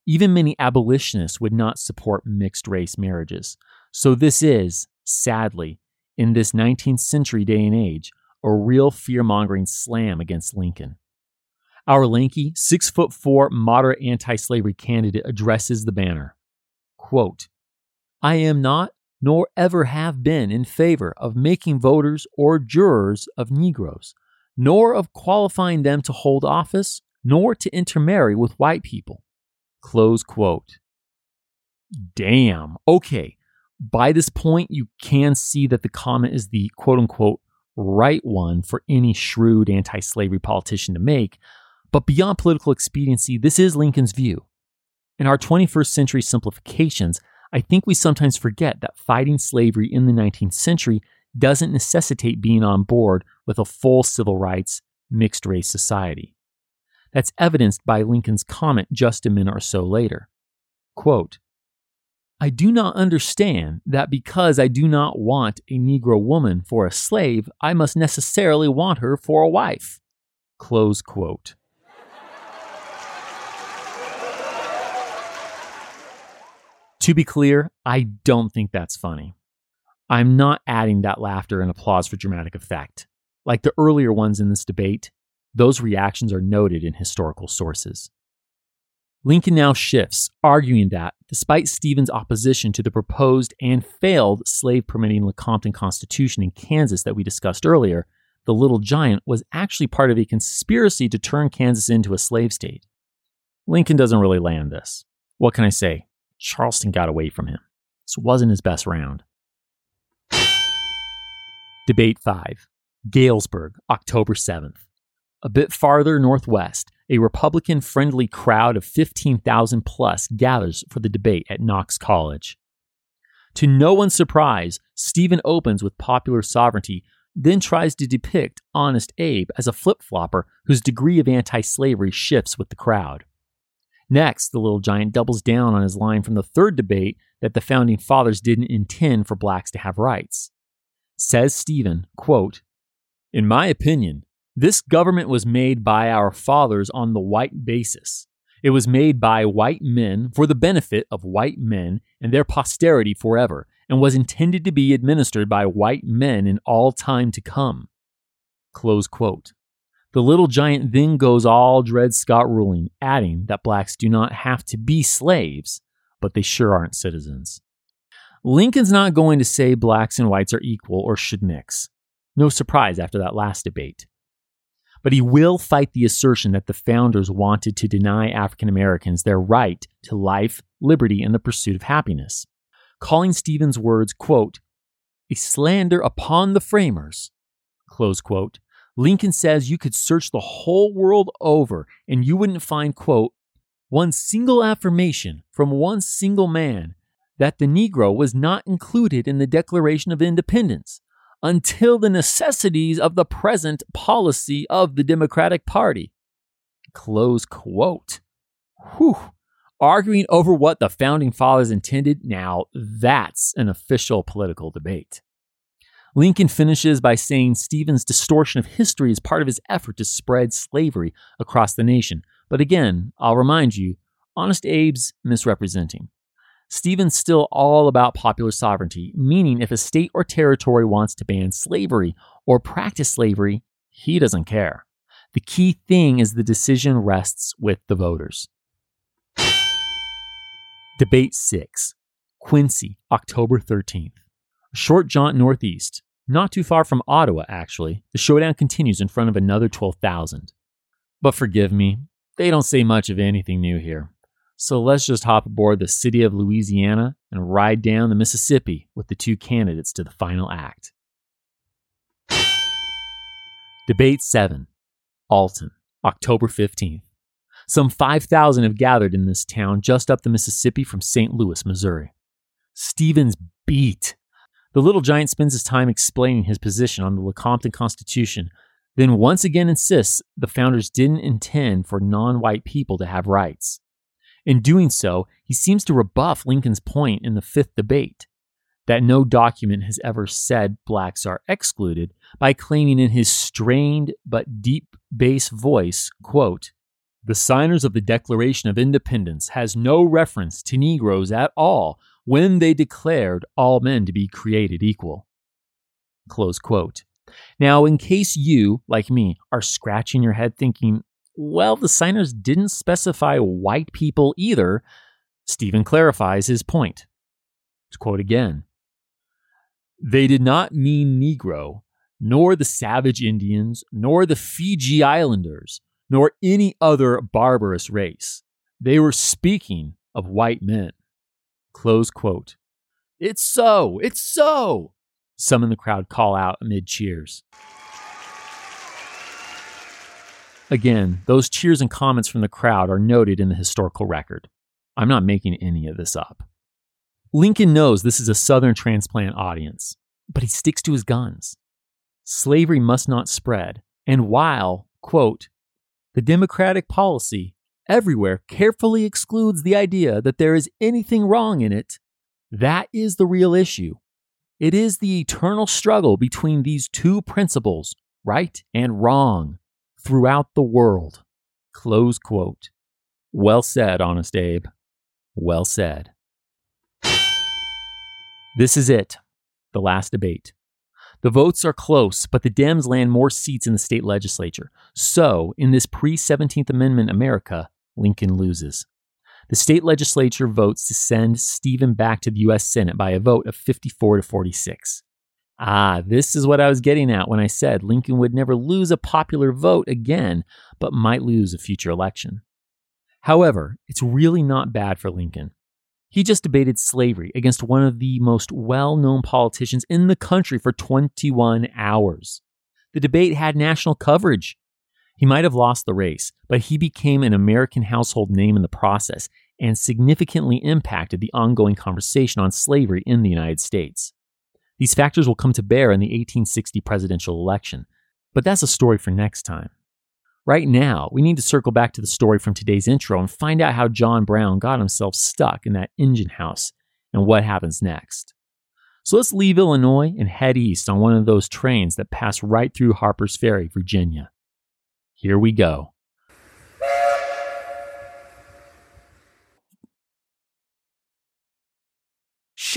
Even many abolitionists would not support mixed race marriages. So, this is, sadly, in this 19th century day and age, a real fear mongering slam against Lincoln. Our lanky, six foot four, moderate anti slavery candidate addresses the banner. Quote, I am not, nor ever have been, in favor of making voters or jurors of Negroes, nor of qualifying them to hold office, nor to intermarry with white people. Close quote. Damn. Okay. By this point, you can see that the comment is the quote unquote right one for any shrewd anti slavery politician to make. But beyond political expediency, this is Lincoln's view. In our 21st century simplifications, I think we sometimes forget that fighting slavery in the 19th century doesn't necessitate being on board with a full civil rights, mixed race society. That's evidenced by Lincoln's comment just a minute or so later. Quote, I do not understand that because I do not want a Negro woman for a slave, I must necessarily want her for a wife. Close quote. to be clear, I don't think that's funny. I'm not adding that laughter and applause for dramatic effect. Like the earlier ones in this debate, those reactions are noted in historical sources. Lincoln now shifts, arguing that, despite Stephen's opposition to the proposed and failed slave permitting Lecompton Constitution in Kansas that we discussed earlier, the Little Giant was actually part of a conspiracy to turn Kansas into a slave state. Lincoln doesn't really land this. What can I say? Charleston got away from him. This wasn't his best round. Debate 5 Galesburg, October 7th. A bit farther northwest, a Republican friendly crowd of 15,000 plus gathers for the debate at Knox College. To no one's surprise, Stephen opens with popular sovereignty, then tries to depict Honest Abe as a flip flopper whose degree of anti slavery shifts with the crowd. Next, the little giant doubles down on his line from the third debate that the founding fathers didn't intend for blacks to have rights. Says Stephen, quote, In my opinion, this government was made by our fathers on the white basis. It was made by white men for the benefit of white men and their posterity forever, and was intended to be administered by white men in all time to come. Close quote. The little giant then goes all Dred Scott ruling, adding that blacks do not have to be slaves, but they sure aren't citizens. Lincoln's not going to say blacks and whites are equal or should mix. No surprise after that last debate but he will fight the assertion that the founders wanted to deny African Americans their right to life, liberty, and the pursuit of happiness. Calling Stephen's words, quote, a slander upon the framers, close quote, Lincoln says you could search the whole world over and you wouldn't find, quote, one single affirmation from one single man that the Negro was not included in the Declaration of Independence until the necessities of the present policy of the Democratic Party. Close quote. Whew. Arguing over what the founding fathers intended, now that's an official political debate. Lincoln finishes by saying Stephen's distortion of history is part of his effort to spread slavery across the nation. But again, I'll remind you, Honest Abe's misrepresenting. Stephen's still all about popular sovereignty, meaning if a state or territory wants to ban slavery or practice slavery, he doesn't care. The key thing is the decision rests with the voters. Debate 6 Quincy, October 13th. A short jaunt northeast, not too far from Ottawa, actually. The showdown continues in front of another 12,000. But forgive me, they don't say much of anything new here. So let's just hop aboard the city of Louisiana and ride down the Mississippi with the two candidates to the final act. Debate 7 Alton, October 15th. Some 5,000 have gathered in this town just up the Mississippi from St. Louis, Missouri. Stephen's beat. The little giant spends his time explaining his position on the Lecompton Constitution, then once again insists the founders didn't intend for non white people to have rights. In doing so, he seems to rebuff Lincoln's point in the fifth debate that no document has ever said blacks are excluded by claiming in his strained but deep bass voice, quote, the signers of the Declaration of Independence has no reference to Negroes at all when they declared all men to be created equal. Close quote. Now, in case you, like me, are scratching your head thinking, well, the signers didn't specify white people either. Stephen clarifies his point. To quote again They did not mean Negro. nor the savage Indians, nor the Fiji Islanders, nor any other barbarous race. They were speaking of white men. Close quote. It's so! It's so! Some in the crowd call out amid cheers. Again, those cheers and comments from the crowd are noted in the historical record. I'm not making any of this up. Lincoln knows this is a Southern transplant audience, but he sticks to his guns. Slavery must not spread, and while, quote, the Democratic policy everywhere carefully excludes the idea that there is anything wrong in it, that is the real issue. It is the eternal struggle between these two principles, right and wrong, throughout the world. Close quote. Well said, Honest Abe. Well said. This is it, the last debate. The votes are close, but the Dems land more seats in the state legislature. So, in this pre 17th Amendment America, Lincoln loses. The state legislature votes to send Stephen back to the U.S. Senate by a vote of 54 to 46. Ah, this is what I was getting at when I said Lincoln would never lose a popular vote again, but might lose a future election. However, it's really not bad for Lincoln. He just debated slavery against one of the most well known politicians in the country for 21 hours. The debate had national coverage. He might have lost the race, but he became an American household name in the process and significantly impacted the ongoing conversation on slavery in the United States. These factors will come to bear in the 1860 presidential election, but that's a story for next time. Right now, we need to circle back to the story from today's intro and find out how John Brown got himself stuck in that engine house and what happens next. So let's leave Illinois and head east on one of those trains that pass right through Harper's Ferry, Virginia. Here we go.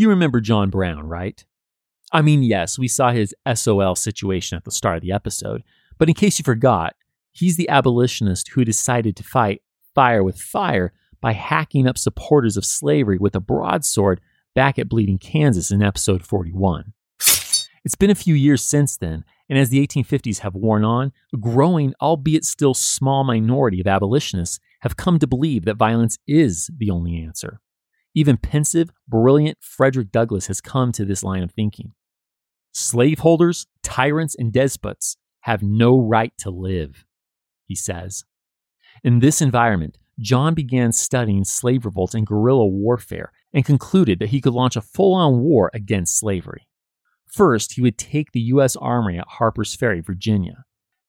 You remember John Brown, right? I mean, yes, we saw his SOL situation at the start of the episode, but in case you forgot, he's the abolitionist who decided to fight fire with fire by hacking up supporters of slavery with a broadsword back at Bleeding Kansas in episode 41. It's been a few years since then, and as the 1850s have worn on, a growing, albeit still small minority of abolitionists have come to believe that violence is the only answer. Even pensive, brilliant Frederick Douglass has come to this line of thinking. Slaveholders, tyrants, and despots have no right to live, he says. In this environment, John began studying slave revolts and guerrilla warfare and concluded that he could launch a full on war against slavery. First, he would take the U.S. Armory at Harper's Ferry, Virginia.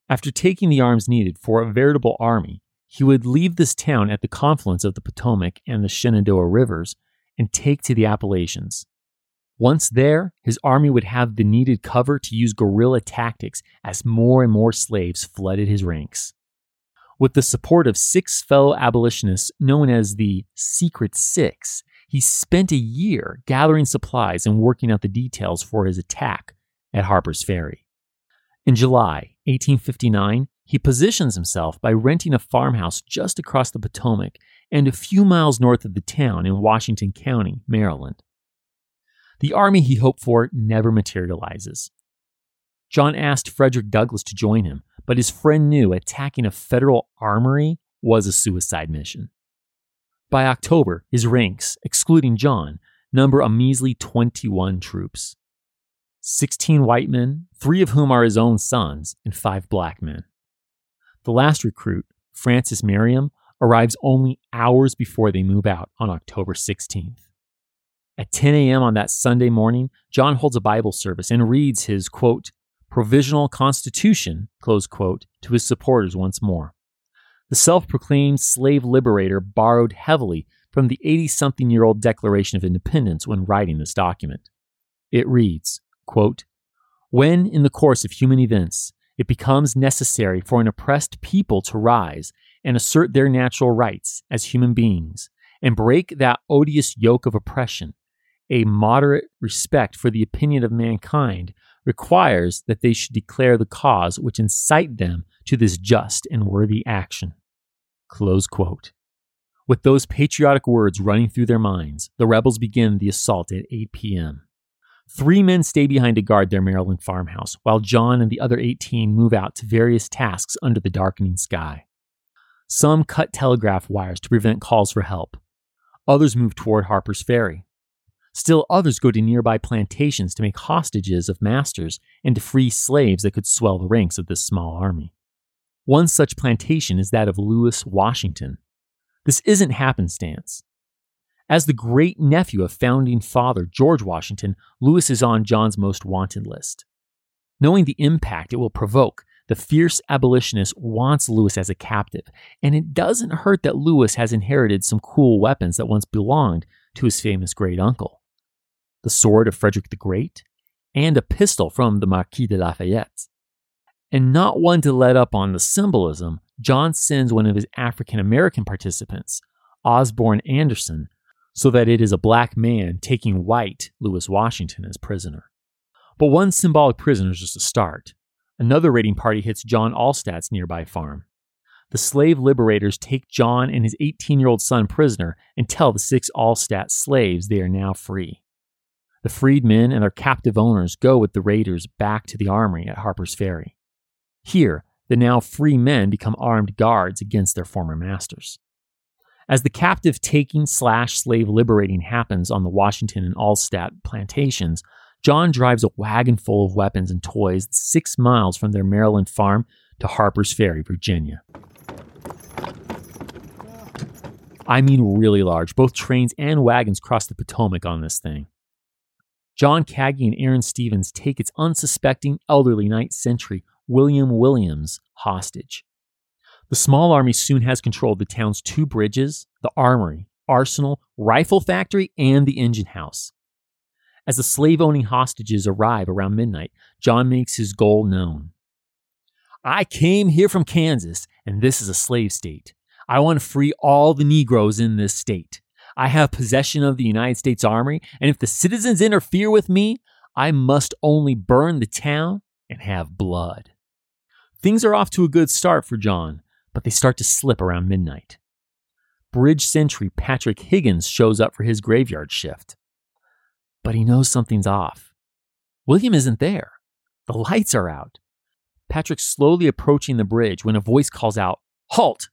After taking the arms needed for a veritable army, he would leave this town at the confluence of the Potomac and the Shenandoah rivers and take to the Appalachians. Once there, his army would have the needed cover to use guerrilla tactics as more and more slaves flooded his ranks. With the support of six fellow abolitionists known as the Secret Six, he spent a year gathering supplies and working out the details for his attack at Harper's Ferry. In July 1859, he positions himself by renting a farmhouse just across the Potomac and a few miles north of the town in Washington County, Maryland. The army he hoped for never materializes. John asked Frederick Douglass to join him, but his friend knew attacking a federal armory was a suicide mission. By October, his ranks, excluding John, number a measly 21 troops 16 white men, three of whom are his own sons, and five black men. The last recruit, Francis Merriam, arrives only hours before they move out on October 16th. At 10 a.m. on that Sunday morning, John holds a Bible service and reads his, quote, provisional constitution, close quote, to his supporters once more. The self proclaimed slave liberator borrowed heavily from the 80 something year old Declaration of Independence when writing this document. It reads, quote, When, in the course of human events, it becomes necessary for an oppressed people to rise and assert their natural rights as human beings and break that odious yoke of oppression, a moderate respect for the opinion of mankind requires that they should declare the cause which incite them to this just and worthy action. Close quote. With those patriotic words running through their minds, the rebels begin the assault at 8 p.m. Three men stay behind to guard their Maryland farmhouse, while John and the other 18 move out to various tasks under the darkening sky. Some cut telegraph wires to prevent calls for help. Others move toward Harper's Ferry. Still others go to nearby plantations to make hostages of masters and to free slaves that could swell the ranks of this small army. One such plantation is that of Lewis Washington. This isn't happenstance. As the great nephew of founding father George Washington, Lewis is on John's most wanted list. Knowing the impact it will provoke, the fierce abolitionist wants Lewis as a captive, and it doesn't hurt that Lewis has inherited some cool weapons that once belonged to his famous great uncle the sword of Frederick the Great, and a pistol from the Marquis de Lafayette. And not one to let up on the symbolism, John sends one of his African American participants, Osborne Anderson, so that it is a black man taking white Lewis Washington as prisoner. But one symbolic prisoner is just a start. Another raiding party hits John Allstadt's nearby farm. The slave liberators take John and his 18 year old son prisoner and tell the six Allstadt slaves they are now free. The freedmen and their captive owners go with the raiders back to the armory at Harper's Ferry. Here, the now free men become armed guards against their former masters. As the captive taking slash slave liberating happens on the Washington and Allstadt plantations, John drives a wagon full of weapons and toys six miles from their Maryland farm to Harper's Ferry, Virginia. I mean, really large. Both trains and wagons cross the Potomac on this thing. John Kagi and Aaron Stevens take its unsuspecting elderly ninth century William Williams hostage. The small army soon has control of the town's two bridges, the armory, arsenal, rifle factory, and the engine house. As the slave owning hostages arrive around midnight, John makes his goal known. I came here from Kansas, and this is a slave state. I want to free all the Negroes in this state. I have possession of the United States Army, and if the citizens interfere with me, I must only burn the town and have blood. Things are off to a good start for John, but they start to slip around midnight. Bridge sentry Patrick Higgins shows up for his graveyard shift. But he knows something's off. William isn't there. The lights are out. Patrick's slowly approaching the bridge when a voice calls out, Halt!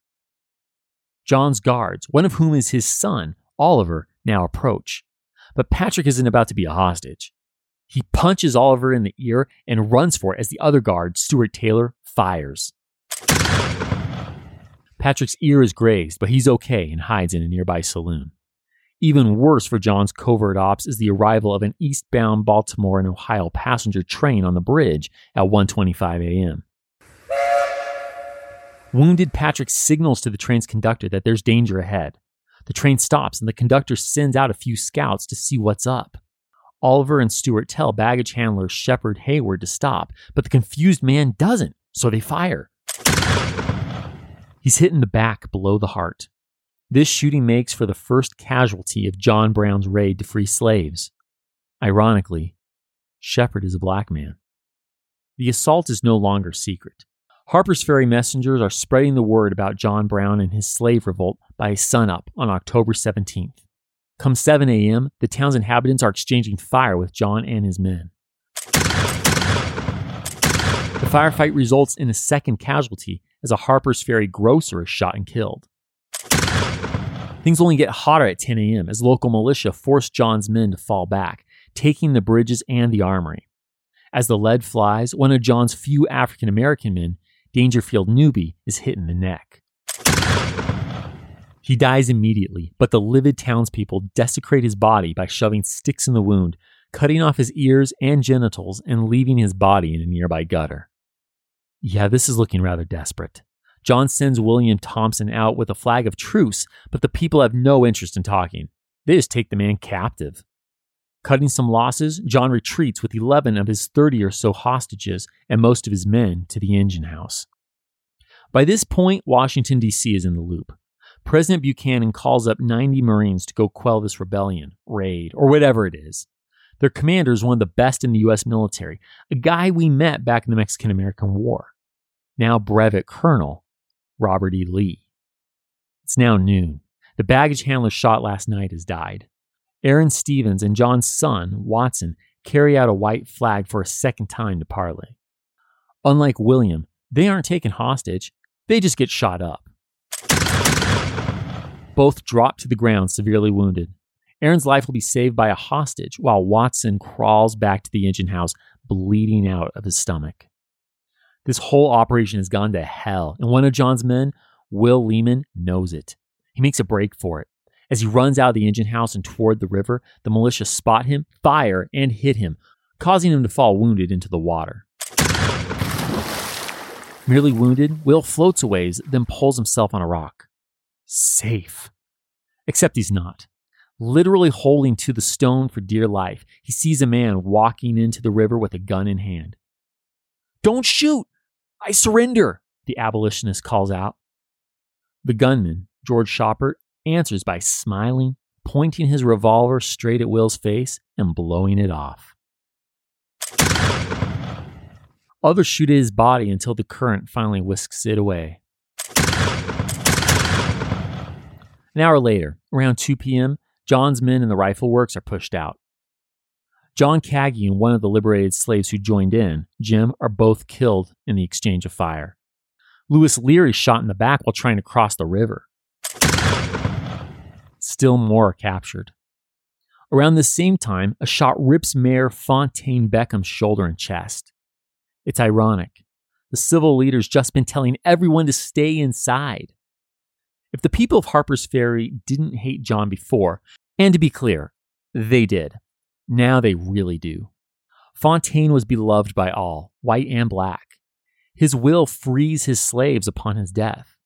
John's guards, one of whom is his son, Oliver now approach. But Patrick isn't about to be a hostage. He punches Oliver in the ear and runs for it as the other guard, Stuart Taylor, fires. Patrick's ear is grazed, but he's okay and hides in a nearby saloon. Even worse for John's covert ops is the arrival of an eastbound Baltimore and Ohio passenger train on the bridge at 1:25 a.m. Wounded Patrick signals to the train's conductor that there's danger ahead. The train stops and the conductor sends out a few scouts to see what's up. Oliver and Stuart tell baggage handler Shepard Hayward to stop, but the confused man doesn't, so they fire. He's hit in the back below the heart. This shooting makes for the first casualty of John Brown's raid to free slaves. Ironically, Shepard is a black man. the assault is no longer secret. Harper's Ferry messengers are spreading the word about John Brown and his slave revolt by sunup on October 17th. Come 7 a.m., the town's inhabitants are exchanging fire with John and his men. The firefight results in a second casualty as a Harper's Ferry grocer is shot and killed. Things only get hotter at 10 a.m. as local militia force John's men to fall back, taking the bridges and the armory. As the lead flies, one of John's few African American men, Dangerfield Newby, is hit in the neck. He dies immediately, but the livid townspeople desecrate his body by shoving sticks in the wound, cutting off his ears and genitals, and leaving his body in a nearby gutter. Yeah, this is looking rather desperate. John sends William Thompson out with a flag of truce, but the people have no interest in talking. They just take the man captive. Cutting some losses, John retreats with 11 of his 30 or so hostages and most of his men to the engine house. By this point, Washington, D.C. is in the loop. President Buchanan calls up 90 Marines to go quell this rebellion, raid, or whatever it is. Their commander is one of the best in the U.S. military, a guy we met back in the Mexican American War. Now Brevet Colonel Robert E. Lee. It's now noon. The baggage handler shot last night has died. Aaron Stevens and John's son, Watson, carry out a white flag for a second time to parley. Unlike William, they aren't taken hostage, they just get shot up. Both drop to the ground severely wounded. Aaron's life will be saved by a hostage while Watson crawls back to the engine house, bleeding out of his stomach. This whole operation has gone to hell, and one of John's men, Will Leeman, knows it. He makes a break for it. As he runs out of the engine house and toward the river, the militia spot him, fire, and hit him, causing him to fall wounded into the water. Merely wounded, Will floats a ways, then pulls himself on a rock safe. Except he's not. Literally holding to the stone for dear life, he sees a man walking into the river with a gun in hand. Don't shoot! I surrender, the abolitionist calls out. The gunman, George Schoppert, answers by smiling, pointing his revolver straight at Will's face and blowing it off. Others shoot at his body until the current finally whisks it away. An hour later, around 2 p.m., John's men in the rifle works are pushed out. John Kagi and one of the liberated slaves who joined in, Jim, are both killed in the exchange of fire. Lewis Leary shot in the back while trying to cross the river. Still more are captured. Around the same time, a shot rips Mayor Fontaine Beckham's shoulder and chest. It's ironic. The civil leader's just been telling everyone to stay inside. If the people of Harper's Ferry didn't hate John before, and to be clear, they did, now they really do. Fontaine was beloved by all, white and black. His will frees his slaves upon his death.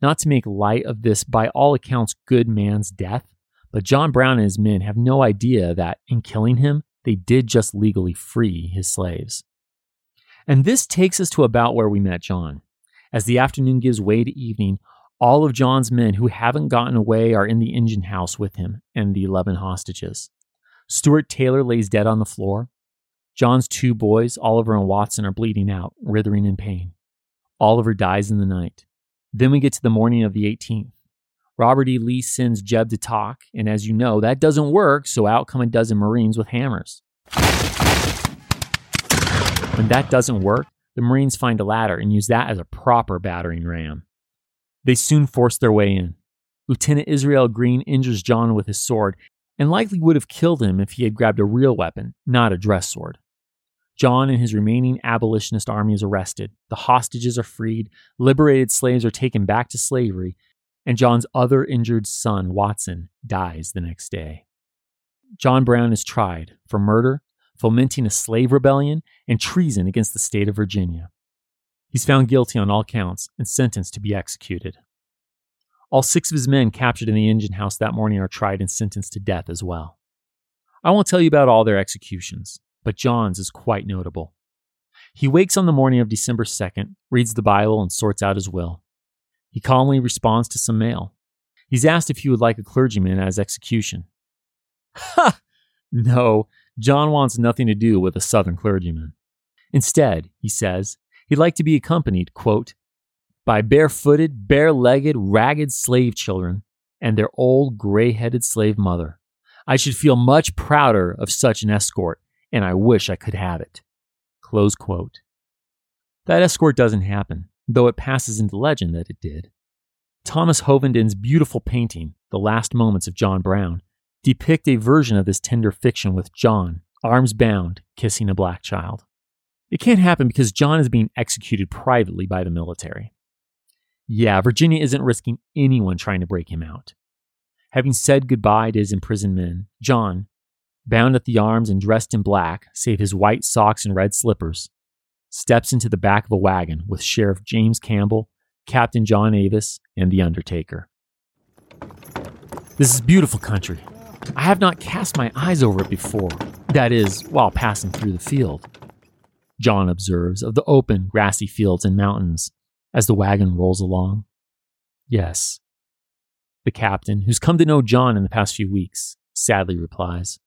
Not to make light of this, by all accounts, good man's death, but John Brown and his men have no idea that in killing him, they did just legally free his slaves. And this takes us to about where we met John. As the afternoon gives way to evening, all of John's men who haven't gotten away are in the engine house with him and the 11 hostages. Stuart Taylor lays dead on the floor. John's two boys, Oliver and Watson, are bleeding out, writhing in pain. Oliver dies in the night. Then we get to the morning of the 18th. Robert E. Lee sends Jeb to talk, and as you know, that doesn't work, so out come a dozen Marines with hammers. When that doesn't work, the Marines find a ladder and use that as a proper battering ram. They soon force their way in. Lieutenant Israel Green injures John with his sword and likely would have killed him if he had grabbed a real weapon, not a dress sword. John and his remaining abolitionist army is arrested. The hostages are freed, liberated slaves are taken back to slavery, and John's other injured son, Watson, dies the next day. John Brown is tried for murder, fomenting a slave rebellion, and treason against the state of Virginia. He's found guilty on all counts and sentenced to be executed. All six of his men captured in the engine house that morning are tried and sentenced to death as well. I won't tell you about all their executions, but John's is quite notable. He wakes on the morning of December 2nd, reads the Bible, and sorts out his will. He calmly responds to some mail. He's asked if he would like a clergyman his execution. Ha! No, John wants nothing to do with a Southern clergyman. Instead, he says, he'd like to be accompanied, quote, by barefooted, bare legged, ragged slave children and their old gray headed slave mother. I should feel much prouder of such an escort, and I wish I could have it. Close quote. That escort doesn't happen, though it passes into legend that it did. Thomas Hovenden's beautiful painting, The Last Moments of John Brown, depict a version of this tender fiction with John, arms bound, kissing a black child. It can't happen because John is being executed privately by the military. Yeah, Virginia isn't risking anyone trying to break him out. Having said goodbye to his imprisoned men, John, bound at the arms and dressed in black, save his white socks and red slippers, steps into the back of a wagon with Sheriff James Campbell, Captain John Avis, and the Undertaker. This is beautiful country. I have not cast my eyes over it before, that is, while passing through the field. John observes of the open, grassy fields and mountains as the wagon rolls along. Yes. The captain, who's come to know John in the past few weeks, sadly replies,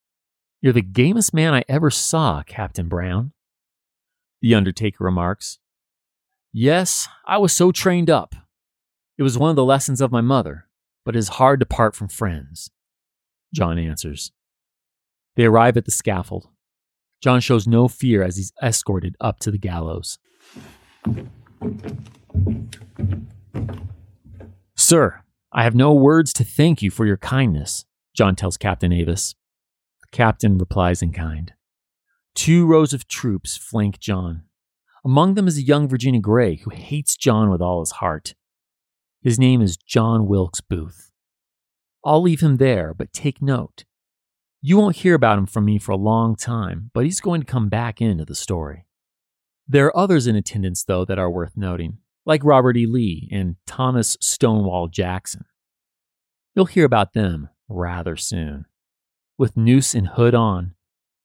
You're the gamest man I ever saw, Captain Brown. The Undertaker remarks, Yes, I was so trained up. It was one of the lessons of my mother, but it is hard to part from friends. John answers. They arrive at the scaffold. John shows no fear as he's escorted up to the gallows. Sir, I have no words to thank you for your kindness, John tells Captain Avis. The captain replies in kind. Two rows of troops flank John. Among them is a young Virginia Gray who hates John with all his heart. His name is John Wilkes Booth. I'll leave him there, but take note. You won't hear about him from me for a long time, but he's going to come back into the story. There are others in attendance, though, that are worth noting like Robert E. Lee and Thomas Stonewall Jackson. You'll hear about them rather soon. With noose and hood on,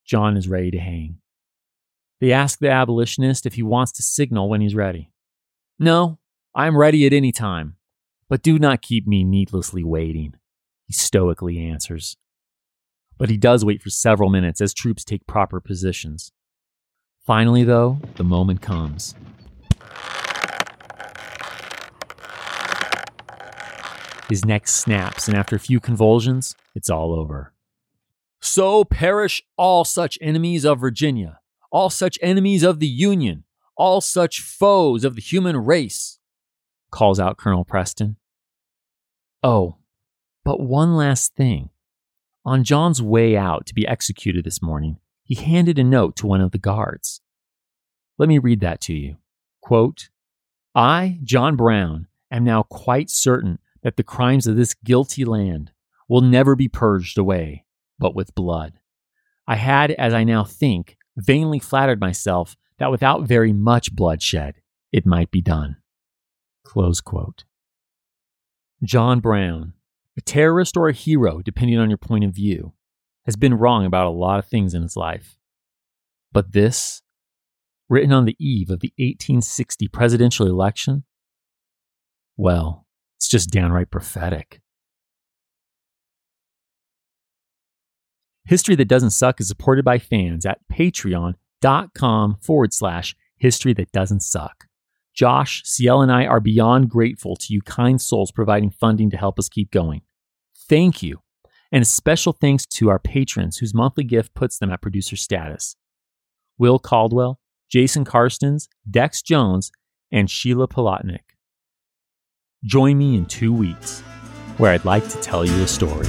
John is ready to hang. They ask the abolitionist if he wants to signal when he's ready. No, I'm ready at any time, but do not keep me needlessly waiting, he stoically answers. But he does wait for several minutes as troops take proper positions. Finally, though, the moment comes. His neck snaps, and after a few convulsions, it's all over. So perish all such enemies of Virginia, all such enemies of the Union, all such foes of the human race, calls out Colonel Preston. Oh, but one last thing. On John's way out to be executed this morning, he handed a note to one of the guards. Let me read that to you. Quote, I, John Brown, am now quite certain that the crimes of this guilty land will never be purged away, but with blood. I had, as I now think, vainly flattered myself that without very much bloodshed, it might be done. John Brown, a terrorist or a hero, depending on your point of view, has been wrong about a lot of things in his life. But this, written on the eve of the 1860 presidential election, well, it's just downright prophetic. History That Doesn't Suck is supported by fans at patreon.com forward slash history that doesn't suck. Josh, Ciel, and I are beyond grateful to you kind souls providing funding to help us keep going. Thank you. And a special thanks to our patrons whose monthly gift puts them at producer status Will Caldwell, Jason Karstens, Dex Jones, and Sheila Palatnik. Join me in two weeks, where I'd like to tell you a story.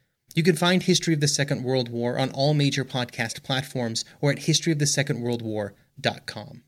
You can find History of the Second World War on all major podcast platforms or at historyofthesecondworldwar.com.